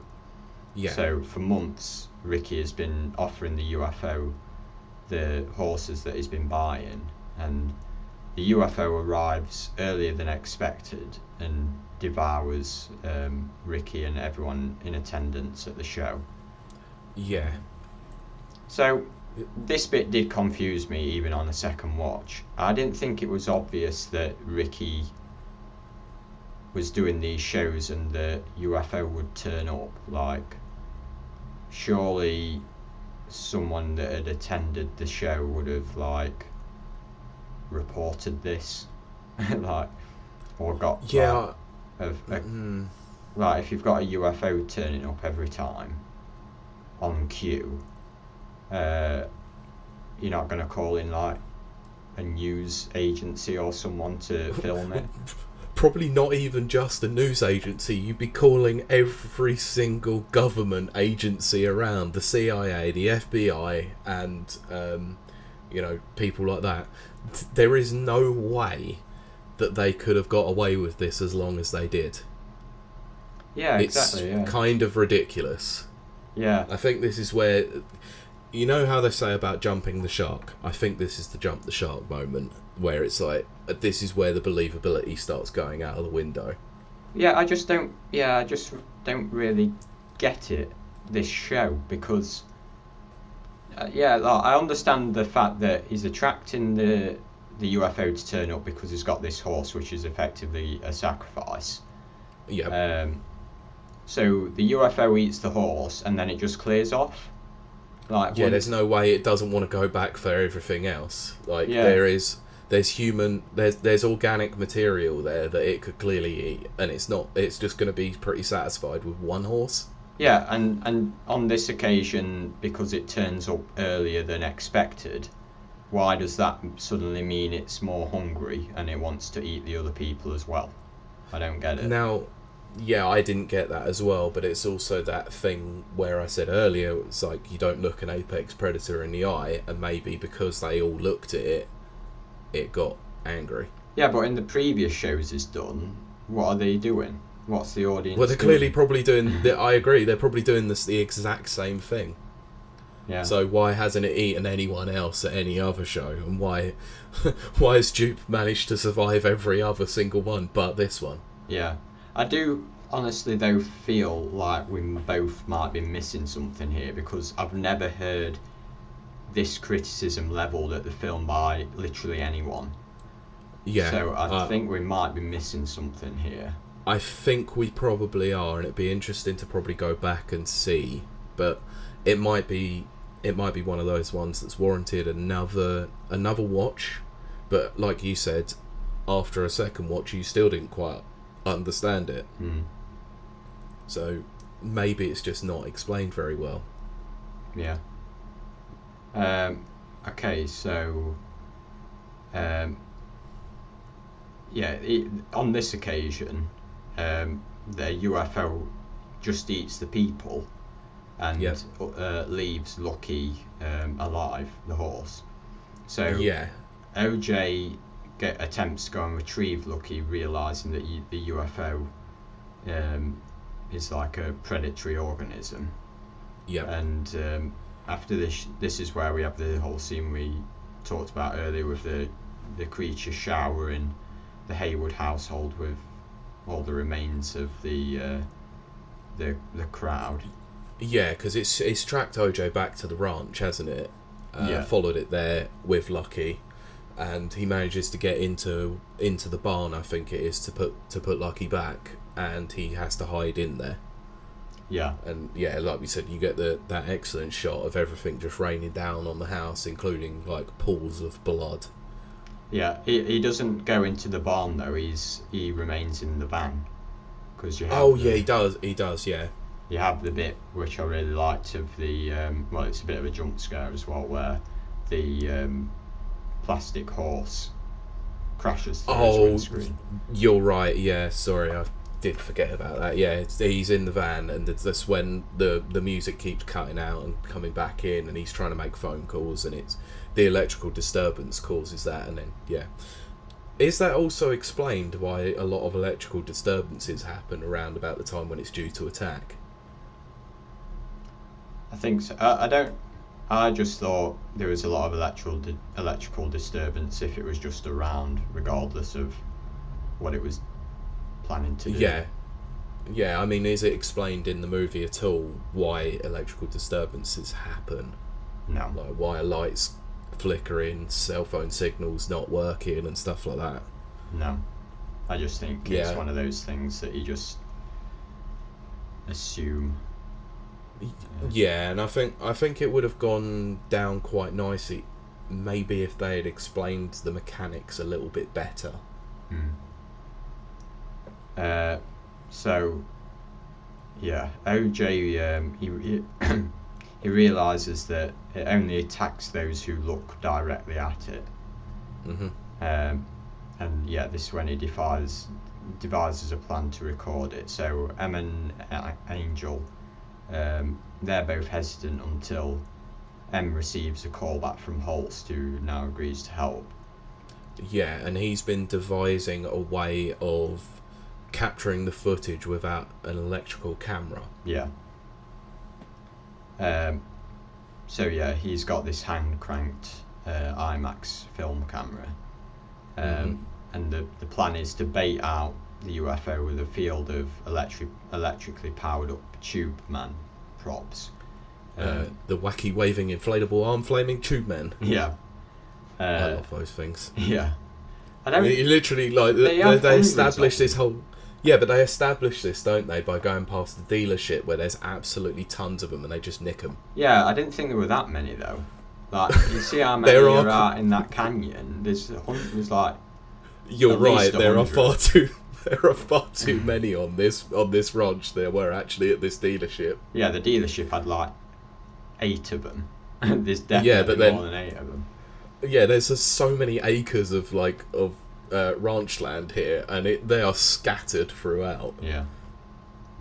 Yeah. So, for months, Ricky has been offering the UFO the horses that he's been buying, and the UFO arrives earlier than expected and devours um, Ricky and everyone in attendance at the show. yeah. So this bit did confuse me even on a second watch. I didn't think it was obvious that Ricky was doing these shows and the UFO would turn up. Like, surely someone that had attended the show would have like reported this, like, or got Yeah. like, of, a mm, like if you've got a UFO turning up every time on cue, uh, you're not going to call in like a news agency or someone to film it. probably not even just a news agency. You'd be calling every single government agency around, the CIA, the FBI, and um, you know people like that. There is no way that they could have got away with this as long as they did. Yeah, it's exactly. Yeah. kind of ridiculous. yeah. I think this is where you know how they say about jumping the shark. I think this is the jump the shark moment where it's like this is where the believability starts going out of the window. Yeah, I just don't. Yeah, I just don't really get it. This show because. Uh, yeah, like, I understand the fact that he's attracting the the UFO to turn up because he's got this horse, which is effectively a sacrifice. Yeah, Um, so the UFO eats the horse and then it just clears off. Like yeah. one- There's no way it doesn't want to go back for everything else. Like Yeah. there is, there's human, there's there's organic material there that it could clearly eat, and it's not. It's just going to be pretty satisfied with one horse. yeah, and and on this occasion, because it turns up earlier than expected, why does that suddenly mean it's more hungry and it wants to eat the other people as well? I don't get it. Now, yeah, I didn't get that as well, but it's also that thing where I said earlier, it's like you don't look an apex predator in the eye, and maybe because they all looked at it, it got angry. Yeah, but in the previous shows it's done, what are they doing? What's the audience? Well, they're doing? clearly probably doing. The, I agree. They're probably doing this the exact same thing. Yeah. So why hasn't it eaten anyone else at any other show? And why why has Jupe managed to survive every other single one but this one? Yeah, I do honestly though feel like we both might be missing something here because I've never heard this criticism leveled at the film by literally anyone. Yeah. So I uh, think we might be missing something here. I think we probably are, and it'd be interesting to probably go back and see. But it might be it might be one of those ones that's warranted another another watch. But like you said, after a second watch, you still didn't quite understand it. Hmm. So maybe it's just not explained very well. Yeah. Um, okay, so um, yeah, it, on this occasion, um, the UFO just eats the people and Yeah. uh, leaves Lucky um, alive, the horse. So Yeah, OJ get, attempts to go and retrieve Lucky, realizing that y- the UFO um, is like a predatory organism yeah, and um, after this this is where we have the whole scene we talked about earlier with the the creature showering the Haywood household with all the remains of the uh, the the crowd yeah. Because it's it's tracked Ojo back to the ranch, hasn't it? Uh, Yeah. Followed it there with Lucky, and he manages to get into into the barn. I think it is to put to put Lucky back, and he has to hide in there. yeah and yeah, like we said, you get the that excellent shot of everything just raining down on the house, including like pools of blood. yeah he, he doesn't go into the barn though he's he remains in the van because you have Oh the, yeah, he does. He does. Yeah, you have the bit which I really liked of the um, well it's a bit of a jump scare as well where the um, plastic horse crashes through his Oh, windscreen you're right. Yeah, sorry, I did forget about that. Yeah, it's, he's in the van, and it's, that's when the the music keeps cutting out and coming back in, and he's trying to make phone calls, and it's the electrical disturbance causes that, and then yeah. Is that also explained why a lot of electrical disturbances happen around about the time when it's due to attack? I think so. I, I don't. I just thought there was a lot of electrical di- electrical disturbance if it was just around, regardless of what it was planning to do. Yeah. Yeah, I mean, is it explained in the movie at all why electrical disturbances happen? No. Like why are lights flickering, cell phone signals not working, and stuff like that? No. I just think it's one of those things that you just assume. Yeah, and I think I think it would have gone down quite nicely, maybe if they had explained the mechanics a little bit better. Hmm. Uh, so, yeah, OJ um, he he, he realizes that it only attacks those who look directly at it. hmm Um, and yeah, this is when he devises devises a plan to record it. So Em and Angel, um, they're both hesitant until Em receives a call back from Holst, who now agrees to help. Yeah, and he's been devising a way of capturing the footage without an electrical camera. Yeah. Um, so yeah, he's got this hand cranked uh, IMAX film camera, um, Mhm. and the the plan is to bait out the UFO with a field of electric electrically powered up tube man props. Uh, the wacky waving inflatable arm flaming tube men. yeah. I Uh, love those things. yeah. I I don't. literally, like They they, they, this whole. Yeah, but they establish this, don't they, by going past the dealership where there's absolutely tons of them and they just nick them. Yeah, I didn't think there were that many though. Like you see how many There are are- out in that canyon. There's there's like You're right. There are far too. There are far too many on this on this ranch. There were actually at this dealership. Yeah, the dealership had like eight of them. There's definitely Yeah, but then- more than eight of them. Yeah, there's just so many acres of like of uh, ranch land here, and it, they are scattered throughout. Yeah.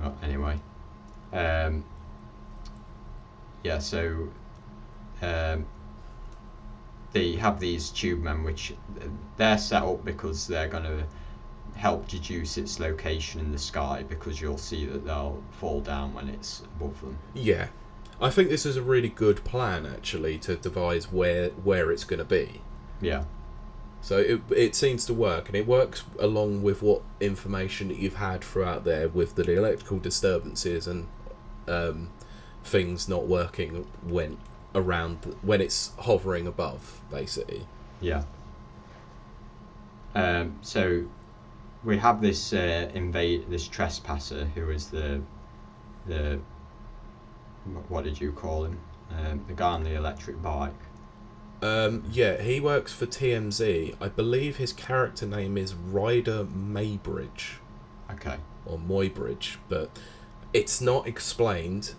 Well, anyway. Um, yeah, so um, they have these tube men, which they're set up because they're going to help deduce its location in the sky because you'll see that they'll fall down when it's above them. Yeah, I think this is a really good plan actually to devise where where it's going to be. Yeah. So it it seems to work, and it works along with what information that you've had throughout there with the electrical disturbances and um, things not working when around when it's hovering above, basically. Yeah. Um, so we have this uh, invade this trespasser who is the the what did you call him? Um, the guy on the electric bike. Um, yeah, he works for TMZ. I believe his character name is Ryder Maybridge Okay. or Moybridge, but it's not explained.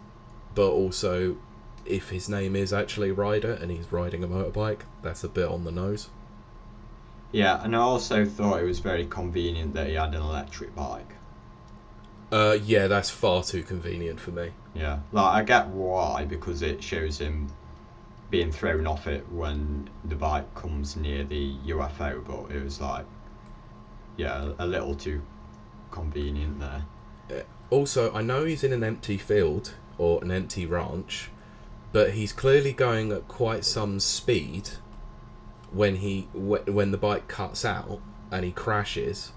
But also, if his name is actually Ryder and he's riding a motorbike, that's a bit on the nose. Yeah, and I also thought it was very convenient that he had an electric bike. Uh, yeah, that's far too convenient for me. Yeah, like I get why because it shows him being thrown off it when the bike comes near the UFO, but it was like, yeah, a little too convenient there. Also, I know he's in an empty field or an empty ranch, but he's clearly going at quite some speed when he wh- when the bike cuts out and he crashes.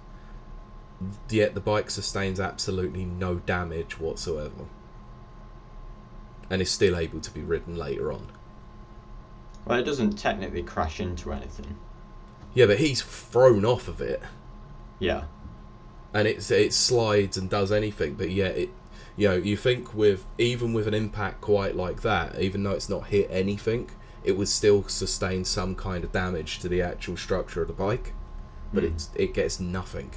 Yet the bike sustains absolutely no damage whatsoever, and is still able to be ridden later on. Well, it doesn't technically crash into anything. Yeah, but he's thrown off of it, Yeah, and it's it slides and does anything. But yeah, it you know you think with even with an impact quite like that, even though it's not hit anything, it would still sustain some kind of damage to the actual structure of the bike. But Mm. it's it gets nothing.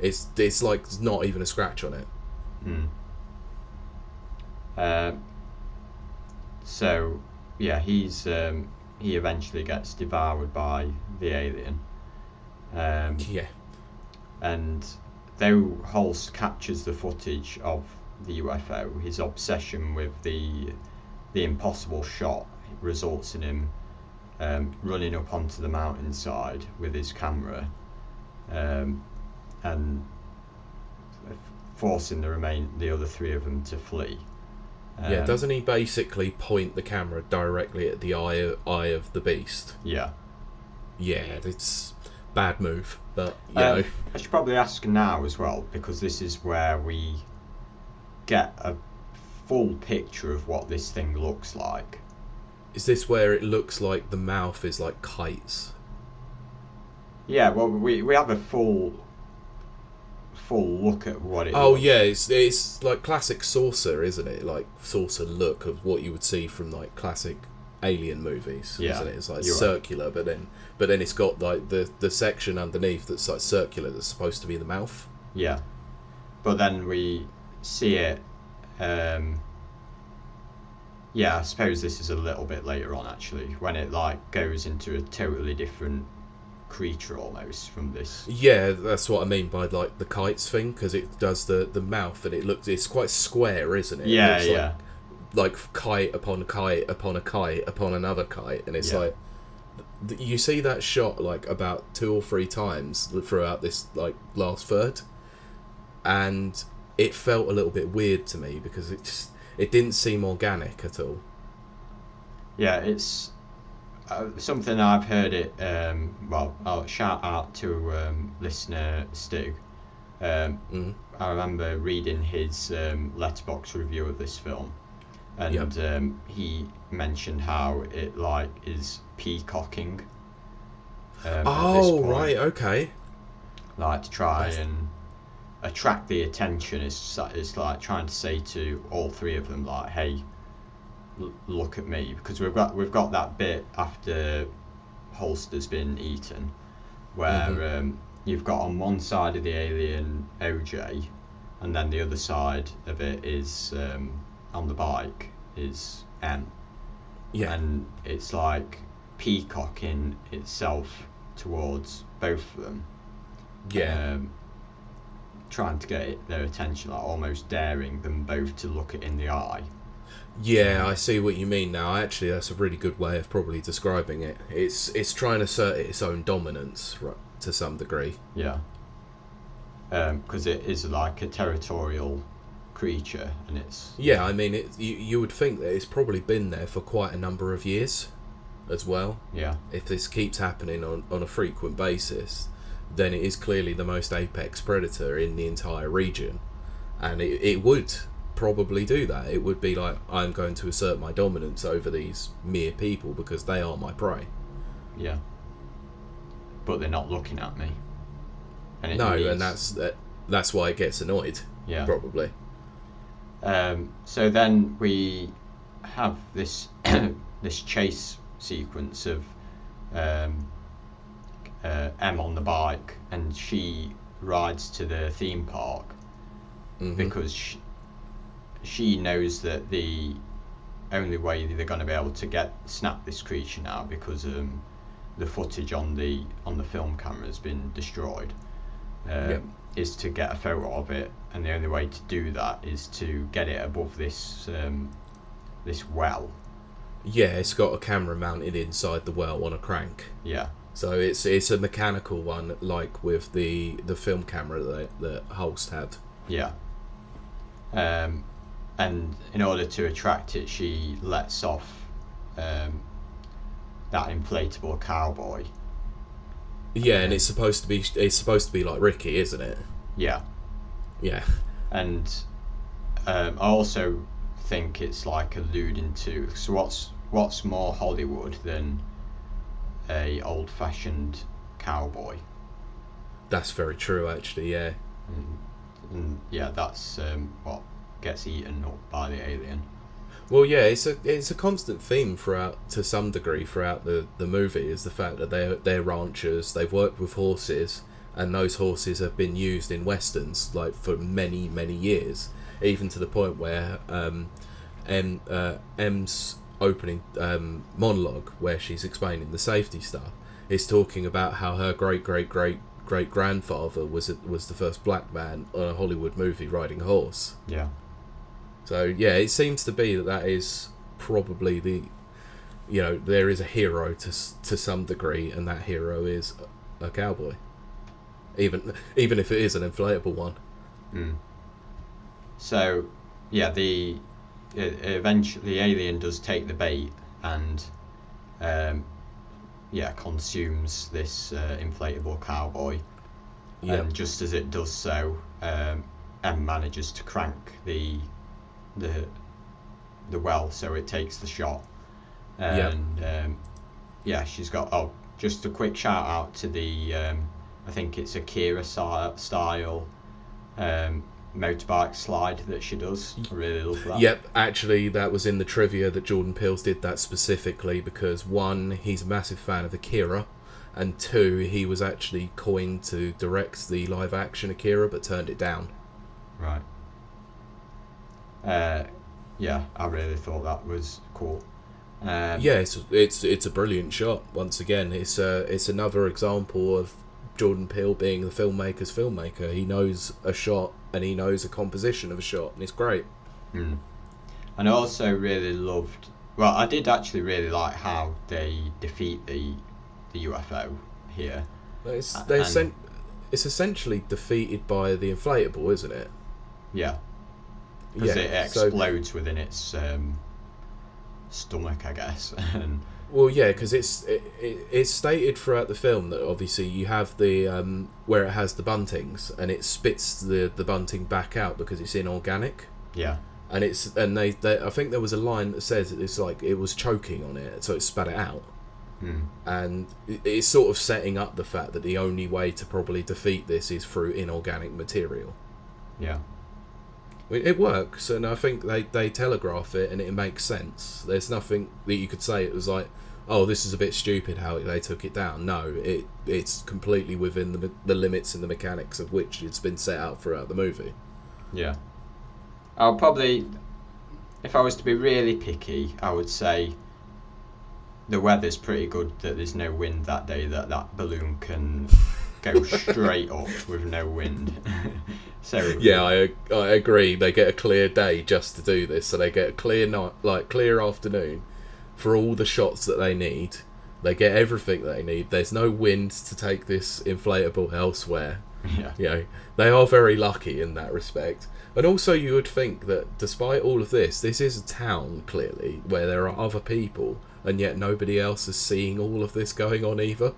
It's it's like not even a scratch on it. Mm. Um, so, yeah, he's um, he eventually gets devoured by the alien, um, Yeah, and though Holst captures the footage of the UFO, his obsession with the the impossible shot results in him um, running up onto the mountainside with his camera, um, and forcing the remain the other three of them to flee. yeah. Um, Doesn't he basically point the camera directly at the eye eye of the beast? Yeah. Yeah, it's bad move, but you Um, know. I should probably ask now as well because this is where we get a full picture of what this thing looks like. Is this where it looks like the mouth is like kites? Yeah, well, we we have a full full look at what it. Oh yeah, it's it's like classic saucer, isn't it? Like saucer look of what you would see from like classic alien movies, Yeah, isn't it? It's like you're right. circular, but then but then it's got like the the section underneath that's like circular that's supposed to be the mouth. Yeah, but then we see it. Um, yeah, I suppose this is a little bit later on actually when it like goes into a totally different creature almost from this. Yeah, that's what I mean by like the kites thing because it does the the mouth and it looks it's quite square, isn't it? It Yeah, looks yeah, Like, like kite upon kite upon a kite upon another kite, and it's Yeah. like you see that shot like about two or three times throughout this like last third, and it felt a little bit weird to me because it just it didn't seem organic at all. yeah. It's uh, something I've heard it. Um, well, I'll shout out to um, listener Stig. Um, Mm. I remember reading his um, Letterboxd review of this film, and Yep. um, he mentioned how it like is peacocking. Um, Oh right, okay. Like to try That's- and attract the attention. It's it's like trying to say to all three of them like, hey, l- look at me, because we've got we've got that bit after Holst's been eaten, where Mhm. um, you've got on one side of the alien OJ, and then the other side of it is um, on the bike is Em, Yeah, and it's like peacocking itself towards both of them. yeah. Um, trying to get it, their attention, like almost daring them both to look it in the eye. Yeah, I see what you mean now. Actually, that's a really good way of probably describing it. It's it's trying to assert its own dominance right, to some degree. Yeah. Um, because it is like a territorial creature, and it's Yeah, I mean, it, you you would think that it's probably been there for quite a number of years, as well. yeah, If this keeps happening on on a frequent basis, then it is clearly the most apex predator in the entire region, and it it would probably do that. It would be like I'm going to assert my dominance over these mere people because they are my prey. yeah. But they're not looking at me. And No, needs- and that's that, that's why it gets annoyed. yeah. Probably. Um, so then we have this this chase sequence of um, uh, Em on the bike, and she rides to the theme park Mhm. because she, she knows that the only way they're going to be able to get snap this creature now because um, the footage on the on the film camera has been destroyed um, Yep. is to get a photo of it and the only way to do that is to get it above this um, this well Yeah, it's got a camera mounted inside the well on a crank. yeah So it's it's a mechanical one, like with the the film camera that that Holst had. yeah. Um, and in order to attract it she lets off um, that inflatable cowboy. Yeah, and it's supposed to be it's supposed to be like Ricky, isn't it? yeah. Yeah, and um, I also think it's like alluding to so what's what's more Hollywood than a old fashioned cowboy that's very true. Actually, yeah, and, and yeah that's um, what gets eaten up by the alien Well, yeah, it's a it's a constant theme throughout to some degree throughout the, the movie is the fact that they're they're ranchers. They've worked with horses, and those horses have been used in westerns like for many many years, even to the point where um, Em uh, Em's opening um, monologue where she's explaining the safety stuff is talking about how her great great great great grandfather was was the first black man on a Hollywood movie riding a horse. yeah So yeah, it seems to be that that is probably the, you know, there is a hero to to some degree, and that hero is a cowboy. Even even if it is an inflatable one. mm. so yeah the e- eventually the alien does take the bait and um, yeah consumes this uh, inflatable cowboy Yeah. and just as it does so, um, M manages to crank the the the well, so it takes the shot. And um, yeah, she's got. Oh, just a quick shout out to the. Um, I think it's Akira style um, motorbike slide that she does. I really love that. Yep, actually, that was in the trivia that Jordan Peele's did that specifically because one, he's a massive fan of Akira, and two, he was actually coined to direct the live action Akira but turned it down. Right. Uh, yeah, I really thought that was cool. Um, Yeah, it's it's it's a brilliant shot. Once again, it's uh, it's another example of Jordan Peele being the filmmaker's filmmaker. He knows a shot and he knows a composition of a shot, and it's great. Mm. And I also really loved. Well, I did actually really like how they defeat the the UFO here. It's essen- it's essentially defeated by the inflatable, isn't it? Yeah, because it so- explodes within its um, stomach, I guess. and Well, yeah, because it's it, it, it's stated throughout the film that obviously you have the um, where it has the buntings and it spits the the bunting back out because it's inorganic. yeah, and it's and they, they I think there was a line that says it's like it was choking on it, so it spat it out, mm. and it- it's sort of setting up the fact that the only way to probably defeat this is through inorganic material. yeah, It it works, and I think they they telegraph it, and it makes sense. There's nothing that you could say it was like, oh, this is a bit stupid how they took it down. No, it it's completely within the the limits and the mechanics of which it's been set out throughout the movie. yeah. I'll probably, if I was to be really picky, I would say the weather's pretty good. That there's no wind that day. That that balloon can go straight up with no wind. so Yeah, I I agree. They get a clear day just to do this, so they get a clear night, like clear afternoon, for all the shots that they need. They get everything they need. There's no wind to take this inflatable elsewhere. Yeah. You know, they are very lucky in that respect. And also, you would think that despite all of this, this is a town clearly where there are other people, and yet nobody else is seeing all of this going on either.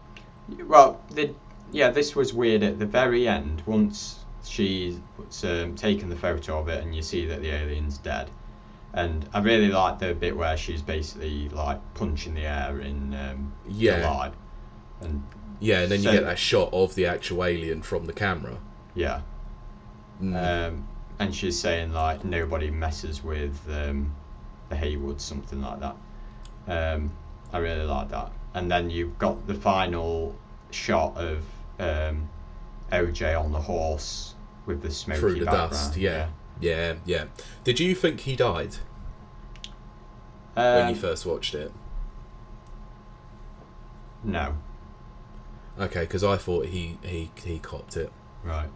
Well, the, yeah, this was weird at the very end. Once she's um, taken the photo of it, and you see that the alien's dead. And I really like the bit where she's basically like punching the air in um, Yeah. July. And Yeah, and then So- you get that shot of the actual alien from the camera. yeah, Mm. um, and she's saying like nobody messes with um, the Haywoods, something like that. Um, I really like that. And then you've got the final shot of um, OJ on the horse with the smoky Through the background. dust, yeah. Yeah, yeah. Did you think he died Um, when you first watched it? no, Okay, because I thought he, he, he copped it. right.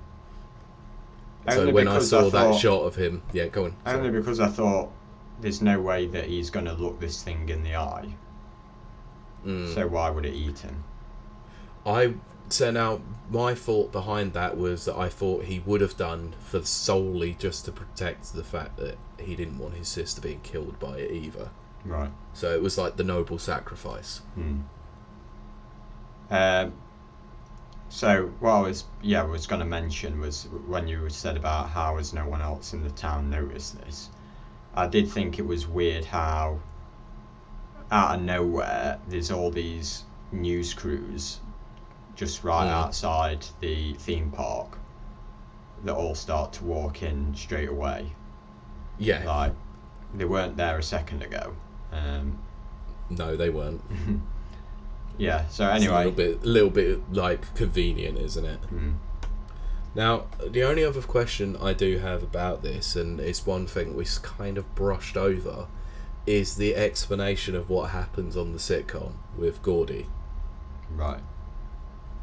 so Only when I saw that thought- shot of him, yeah, go on. Only because I thought there's no way that he's going to look this thing in the eye. Mm. So why would it eat him? I so now my thought behind that was that I thought he would have done for solely just to protect the fact that he didn't want his sister being killed by it either. Right. So it was like the noble sacrifice. Hmm. Um, so what I was yeah was going to mention was when you said about how has no one else in the town noticed this. I did think it was weird how out of nowhere there's all these news crews just right Mm. outside the theme park that all start to walk in straight away. Yeah, Like they weren't there a second ago. Um, no, they weren't. yeah. So It's a little bit, little bit like convenient, isn't it? Hmm. Now, the only other question I do have about this, and it's one thing we kind of brushed over, is the explanation of what happens on the sitcom with Gordy. Right.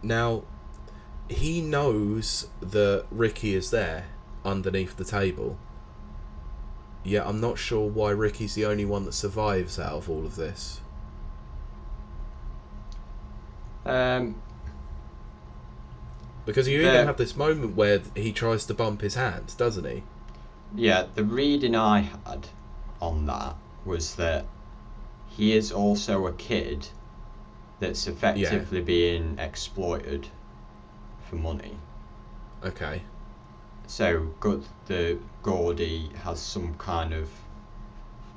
Now, he knows that Ricky is there underneath the table. Yet I'm not sure why Ricky's the only one that survives out of all of this. Um, Because you even have this moment where he tries to bump his hand, doesn't he? yeah, the reading I had on that was that he is also a kid that's effectively being exploited for money. Okay. So good the Gordy has some kind of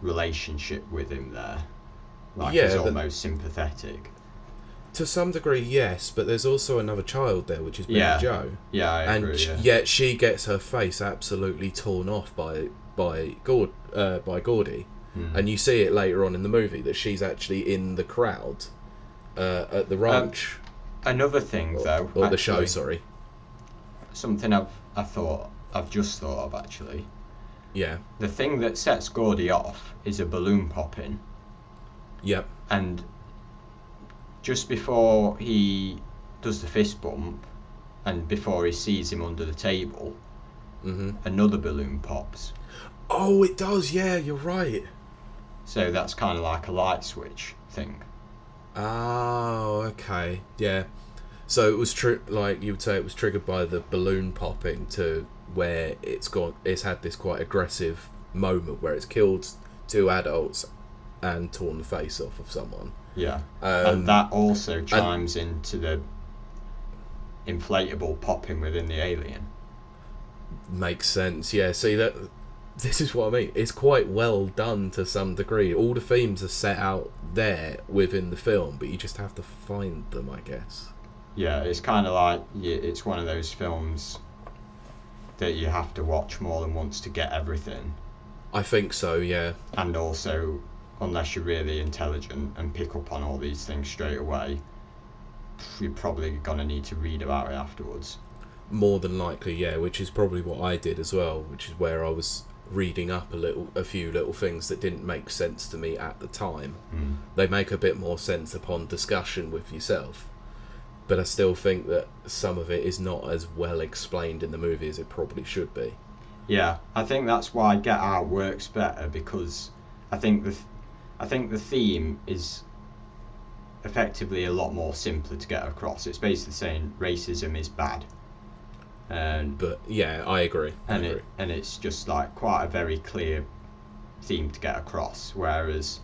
relationship with him there. Like Yeah, he's almost sympathetic. To some degree, yes, but there's also another child there, which is Billy Yeah, Joe. Yeah, I and agree. yeah. yet she gets her face absolutely torn off by by Gord uh, by Gordy, Hmm. and you see it later on in the movie that she's actually in the crowd uh, at the ranch Another thing or, though, or the show. Sorry, something I've I thought I've just thought of actually. yeah, The thing that sets Gordy off is a balloon popping, yep, and just before he does the fist bump, and before he sees him under the table, hmm another balloon pops. Oh, it does. Yeah, you're right. So that's kind of like a light switch thing. Oh, okay, yeah. So it was tri- like you would say it was triggered by the balloon popping to where it's gone. It's had this quite aggressive moment where it's killed two adults and torn the face off of someone. Yeah, Um, and that also chimes into the inflatable popping within the alien. makes sense. Yeah. See that. This is what I mean. It's quite well done to some degree. All the themes are set out there within the film, but you just have to find them, I guess. Yeah, it's kind of like yeah, it's one of those films that you have to watch more than once to get everything, I think so. Yeah. and also unless you're really intelligent and pick up on all these things straight away, you're probably gonna need to read about it afterwards. More than likely, yeah, which is probably what I did as well, which is where I was reading up a little a few little things that didn't make sense to me at the time. Mm. They make a bit more sense upon discussion with yourself. But I still think that some of it is not as well explained in the movie as it probably should be. Yeah, I think that's why Get Out works better because I think the th- I think the theme is effectively a lot more simpler to get across. It's basically saying racism is bad. And But yeah, I agree. I and agree. it and it's just like quite a very clear theme to get across. Whereas,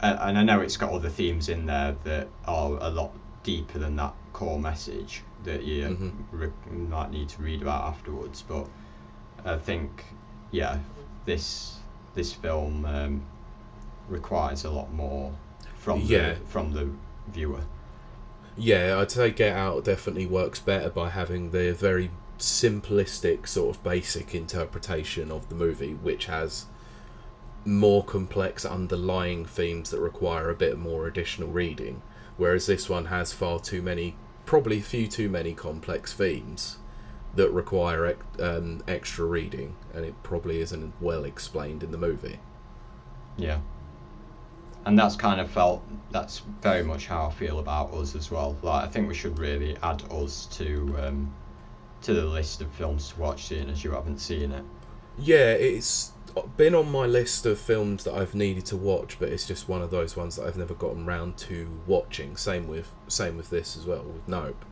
and, and I know it's got other themes in there that are a lot deeper than that core message that you Mhm. re- might need to read about afterwards. But I think, yeah, this this film um, requires a lot more from Yeah. the, from the viewer. Yeah, I'd say Get Out definitely works better by having the very simplistic sort of basic interpretation of the movie, which has more complex underlying themes that require a bit more additional reading. Whereas this one has far too many, probably a few too many complex themes that require um, extra reading, and it probably isn't well explained in the movie. Yeah. And that's kind of felt that's very much how I feel about us as well. Like I think we should really add us to um, to the list of films to watch, seeing as you haven't seen it. Yeah, it's been on my list of films that I've needed to watch, but it's just one of those ones that I've never gotten round to watching. Same with same with this as well with Nope,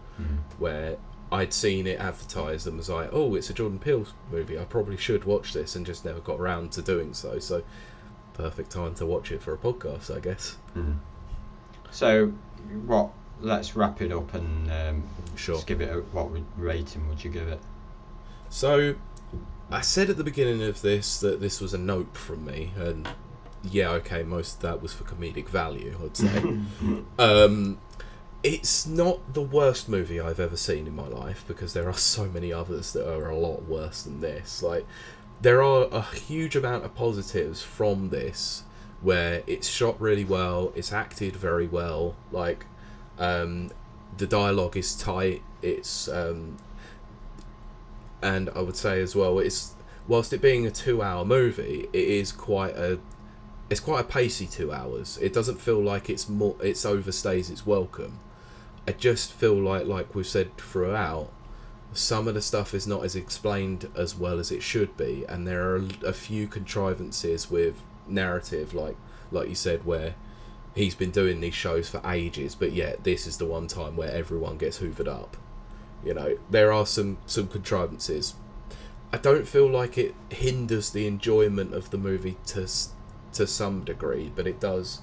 where I'd seen it advertised and was like, "Oh, it's a Jordan Peele movie. I probably should watch this," and just never got round to doing so. So, perfect time to watch it for a podcast, I guess. So, what? Let's wrap it up and um, Sure. just give it a, what rating would you give it? So, I said at the beginning of this that this was a nope from me, and yeah, okay, most of that was for comedic value, I'd say. um, it's not the worst movie I've ever seen in my life because there are so many others that are a lot worse than this. Like, there are a huge amount of positives from this where it's shot really well, it's acted very well, like, um, the dialogue is tight, it's um, and I would say as well, it's whilst it being a two-hour movie, it is quite a it's quite a pacey two hours. It doesn't feel like it's more it's overstays its welcome. I just feel like like we've said throughout, some of the stuff is not as explained as well as it should be, and there are a few contrivances with narrative, like like you said, where he's been doing these shows for ages, but yet this is the one time where everyone gets hoovered up. You know, there are some some contrivances. I don't feel like it hinders the enjoyment of the movie to to some degree, but it does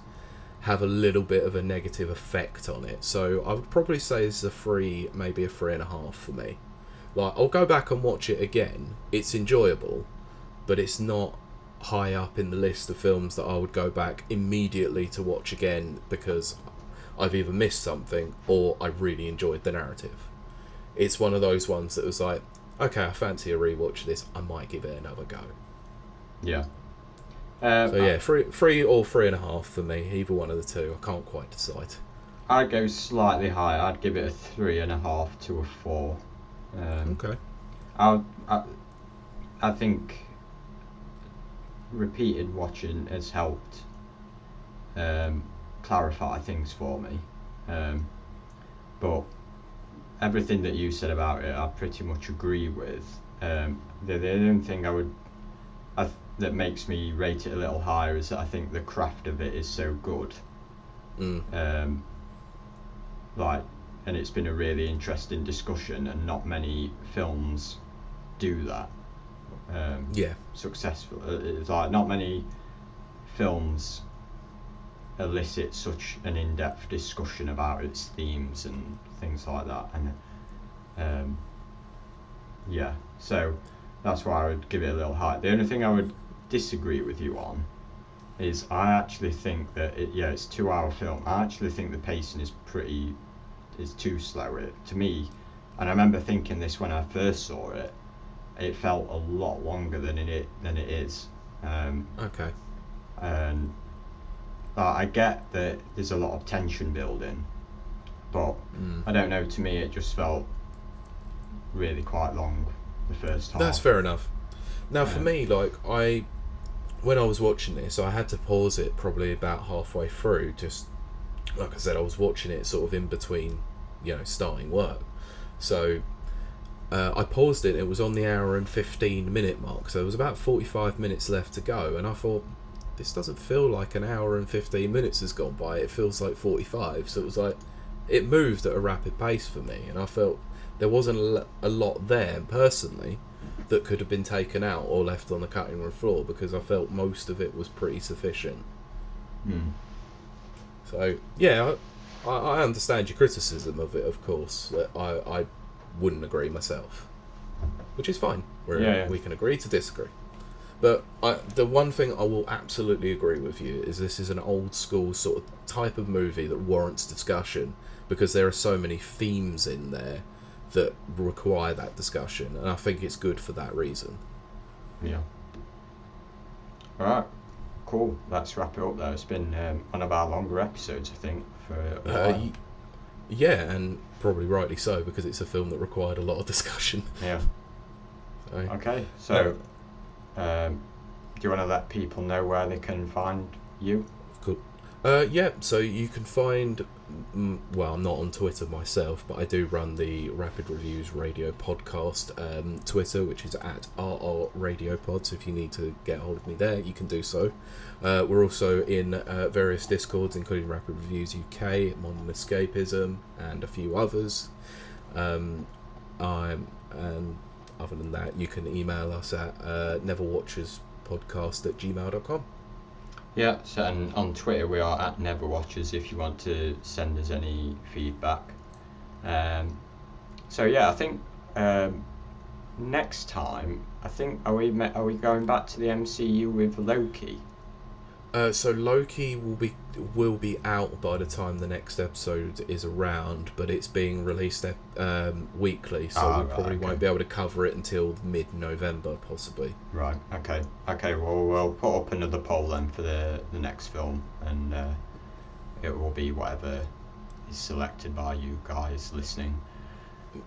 have a little bit of a negative effect on it. So I would probably say this is a three, maybe a three and a half for me. Like I'll go back and watch it again. It's enjoyable, but it's not high up in the list of films that I would go back immediately to watch again because I've either missed something or I really enjoyed the narrative. It's one of those ones that was like, okay, I fancy a rewatch of this. I might give it another go. Yeah. Um, So yeah, three, three or three and a half for me. Either one of the two. I can't quite decide. I'd go slightly higher. I'd give it a three and a half to a four. Um, Okay. I, I, I think repeated watching has helped um, clarify things for me. Um, but everything that you said about it, I pretty much agree with. Um, the, the only thing I would I th- that makes me rate it a little higher is that I think the craft of it is so good. Mm. Um, like, and it's been a really interesting discussion, and not many films do that um, Yeah. successful. uh, It's like not many films elicit such an in-depth discussion about its themes and things like that, and um, yeah, so that's why I would give it a little high. The only thing I would disagree with you on is I actually think that it, yeah, it's a two-hour film. I actually think the pacing is pretty is too slow. It, to me, and I remember thinking this when I first saw it. It felt a lot longer than it than it is, um, Okay. and I get that there's a lot of tension building, but Mm. I don't know. To me, it just felt really quite long. The first time. That's fair enough. Now, for Um, me, like I, when I was watching this, I had to pause it probably about halfway through. Just like I said, I was watching it sort of in between, you know, starting work. So uh, I paused it. It was on the hour and fifteen minute mark, so there was about forty five minutes left to go, and I thought. This doesn't feel like an hour and 15 minutes has gone by. It feels like 45. So it was like, it moved at a rapid pace for me. And I felt there wasn't a lot there personally that could have been taken out or left on the cutting room floor because I felt most of it was pretty sufficient. Hmm. So yeah, I, I understand your criticism of it, of course. I I wouldn't agree myself, which is fine. We're, Yeah, yeah. We can agree to disagree. But I, the one thing I will absolutely agree with you is this is an old school sort of type of movie that warrants discussion because there are so many themes in there that require that discussion, and I think it's good for that reason. Yeah. All right. Cool. Let's wrap it up there. It's been um, one of our longer episodes, I think, for Uh, y- yeah, and probably rightly so because it's a film that required a lot of discussion. yeah. So. Okay. So, um, do you want to let people know where they can find you? Uh, yeah, so you can find. Mm, well, I'm not on Twitter myself, but I do run the Rapid Reviews Radio podcast um, Twitter, which is at RR Radio Pod. So if you need to get hold of me there, you can do so. Uh, we're also in uh, various discords, including Rapid Reviews UK, Modern Escapism, and a few others. Um, I'm, and other than that, you can email us at uh, neverwatcherspodcast at gmail.com. Yeah. So, and on Twitter we are at Neverwatchers if you want to send us any feedback. Um, so yeah, I think um, next time I think are we are we going back to the MCU with Loki? Uh, so Loki will be will be out by the time the next episode is around, but it's being released um, weekly, so Ah, we right, probably okay. won't be able to cover it until mid-November, possibly. Right. Okay. Okay. Well, we'll put up another poll then for the the next film, and uh, it will be whatever is selected by you guys listening.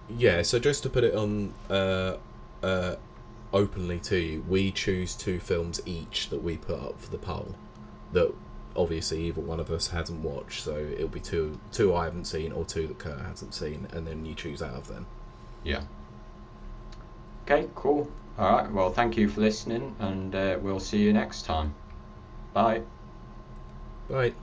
Yeah. So just to put it on uh, uh, openly to you, we choose two films each that we put up for the poll. That obviously either one of us hasn't watched, so it'll be two two I haven't seen or two that Kurt hasn't seen, and then you choose out of them. Yeah. Okay. Cool. All right. Well, thank you for listening, and uh, we'll see you next time. Bye. Right.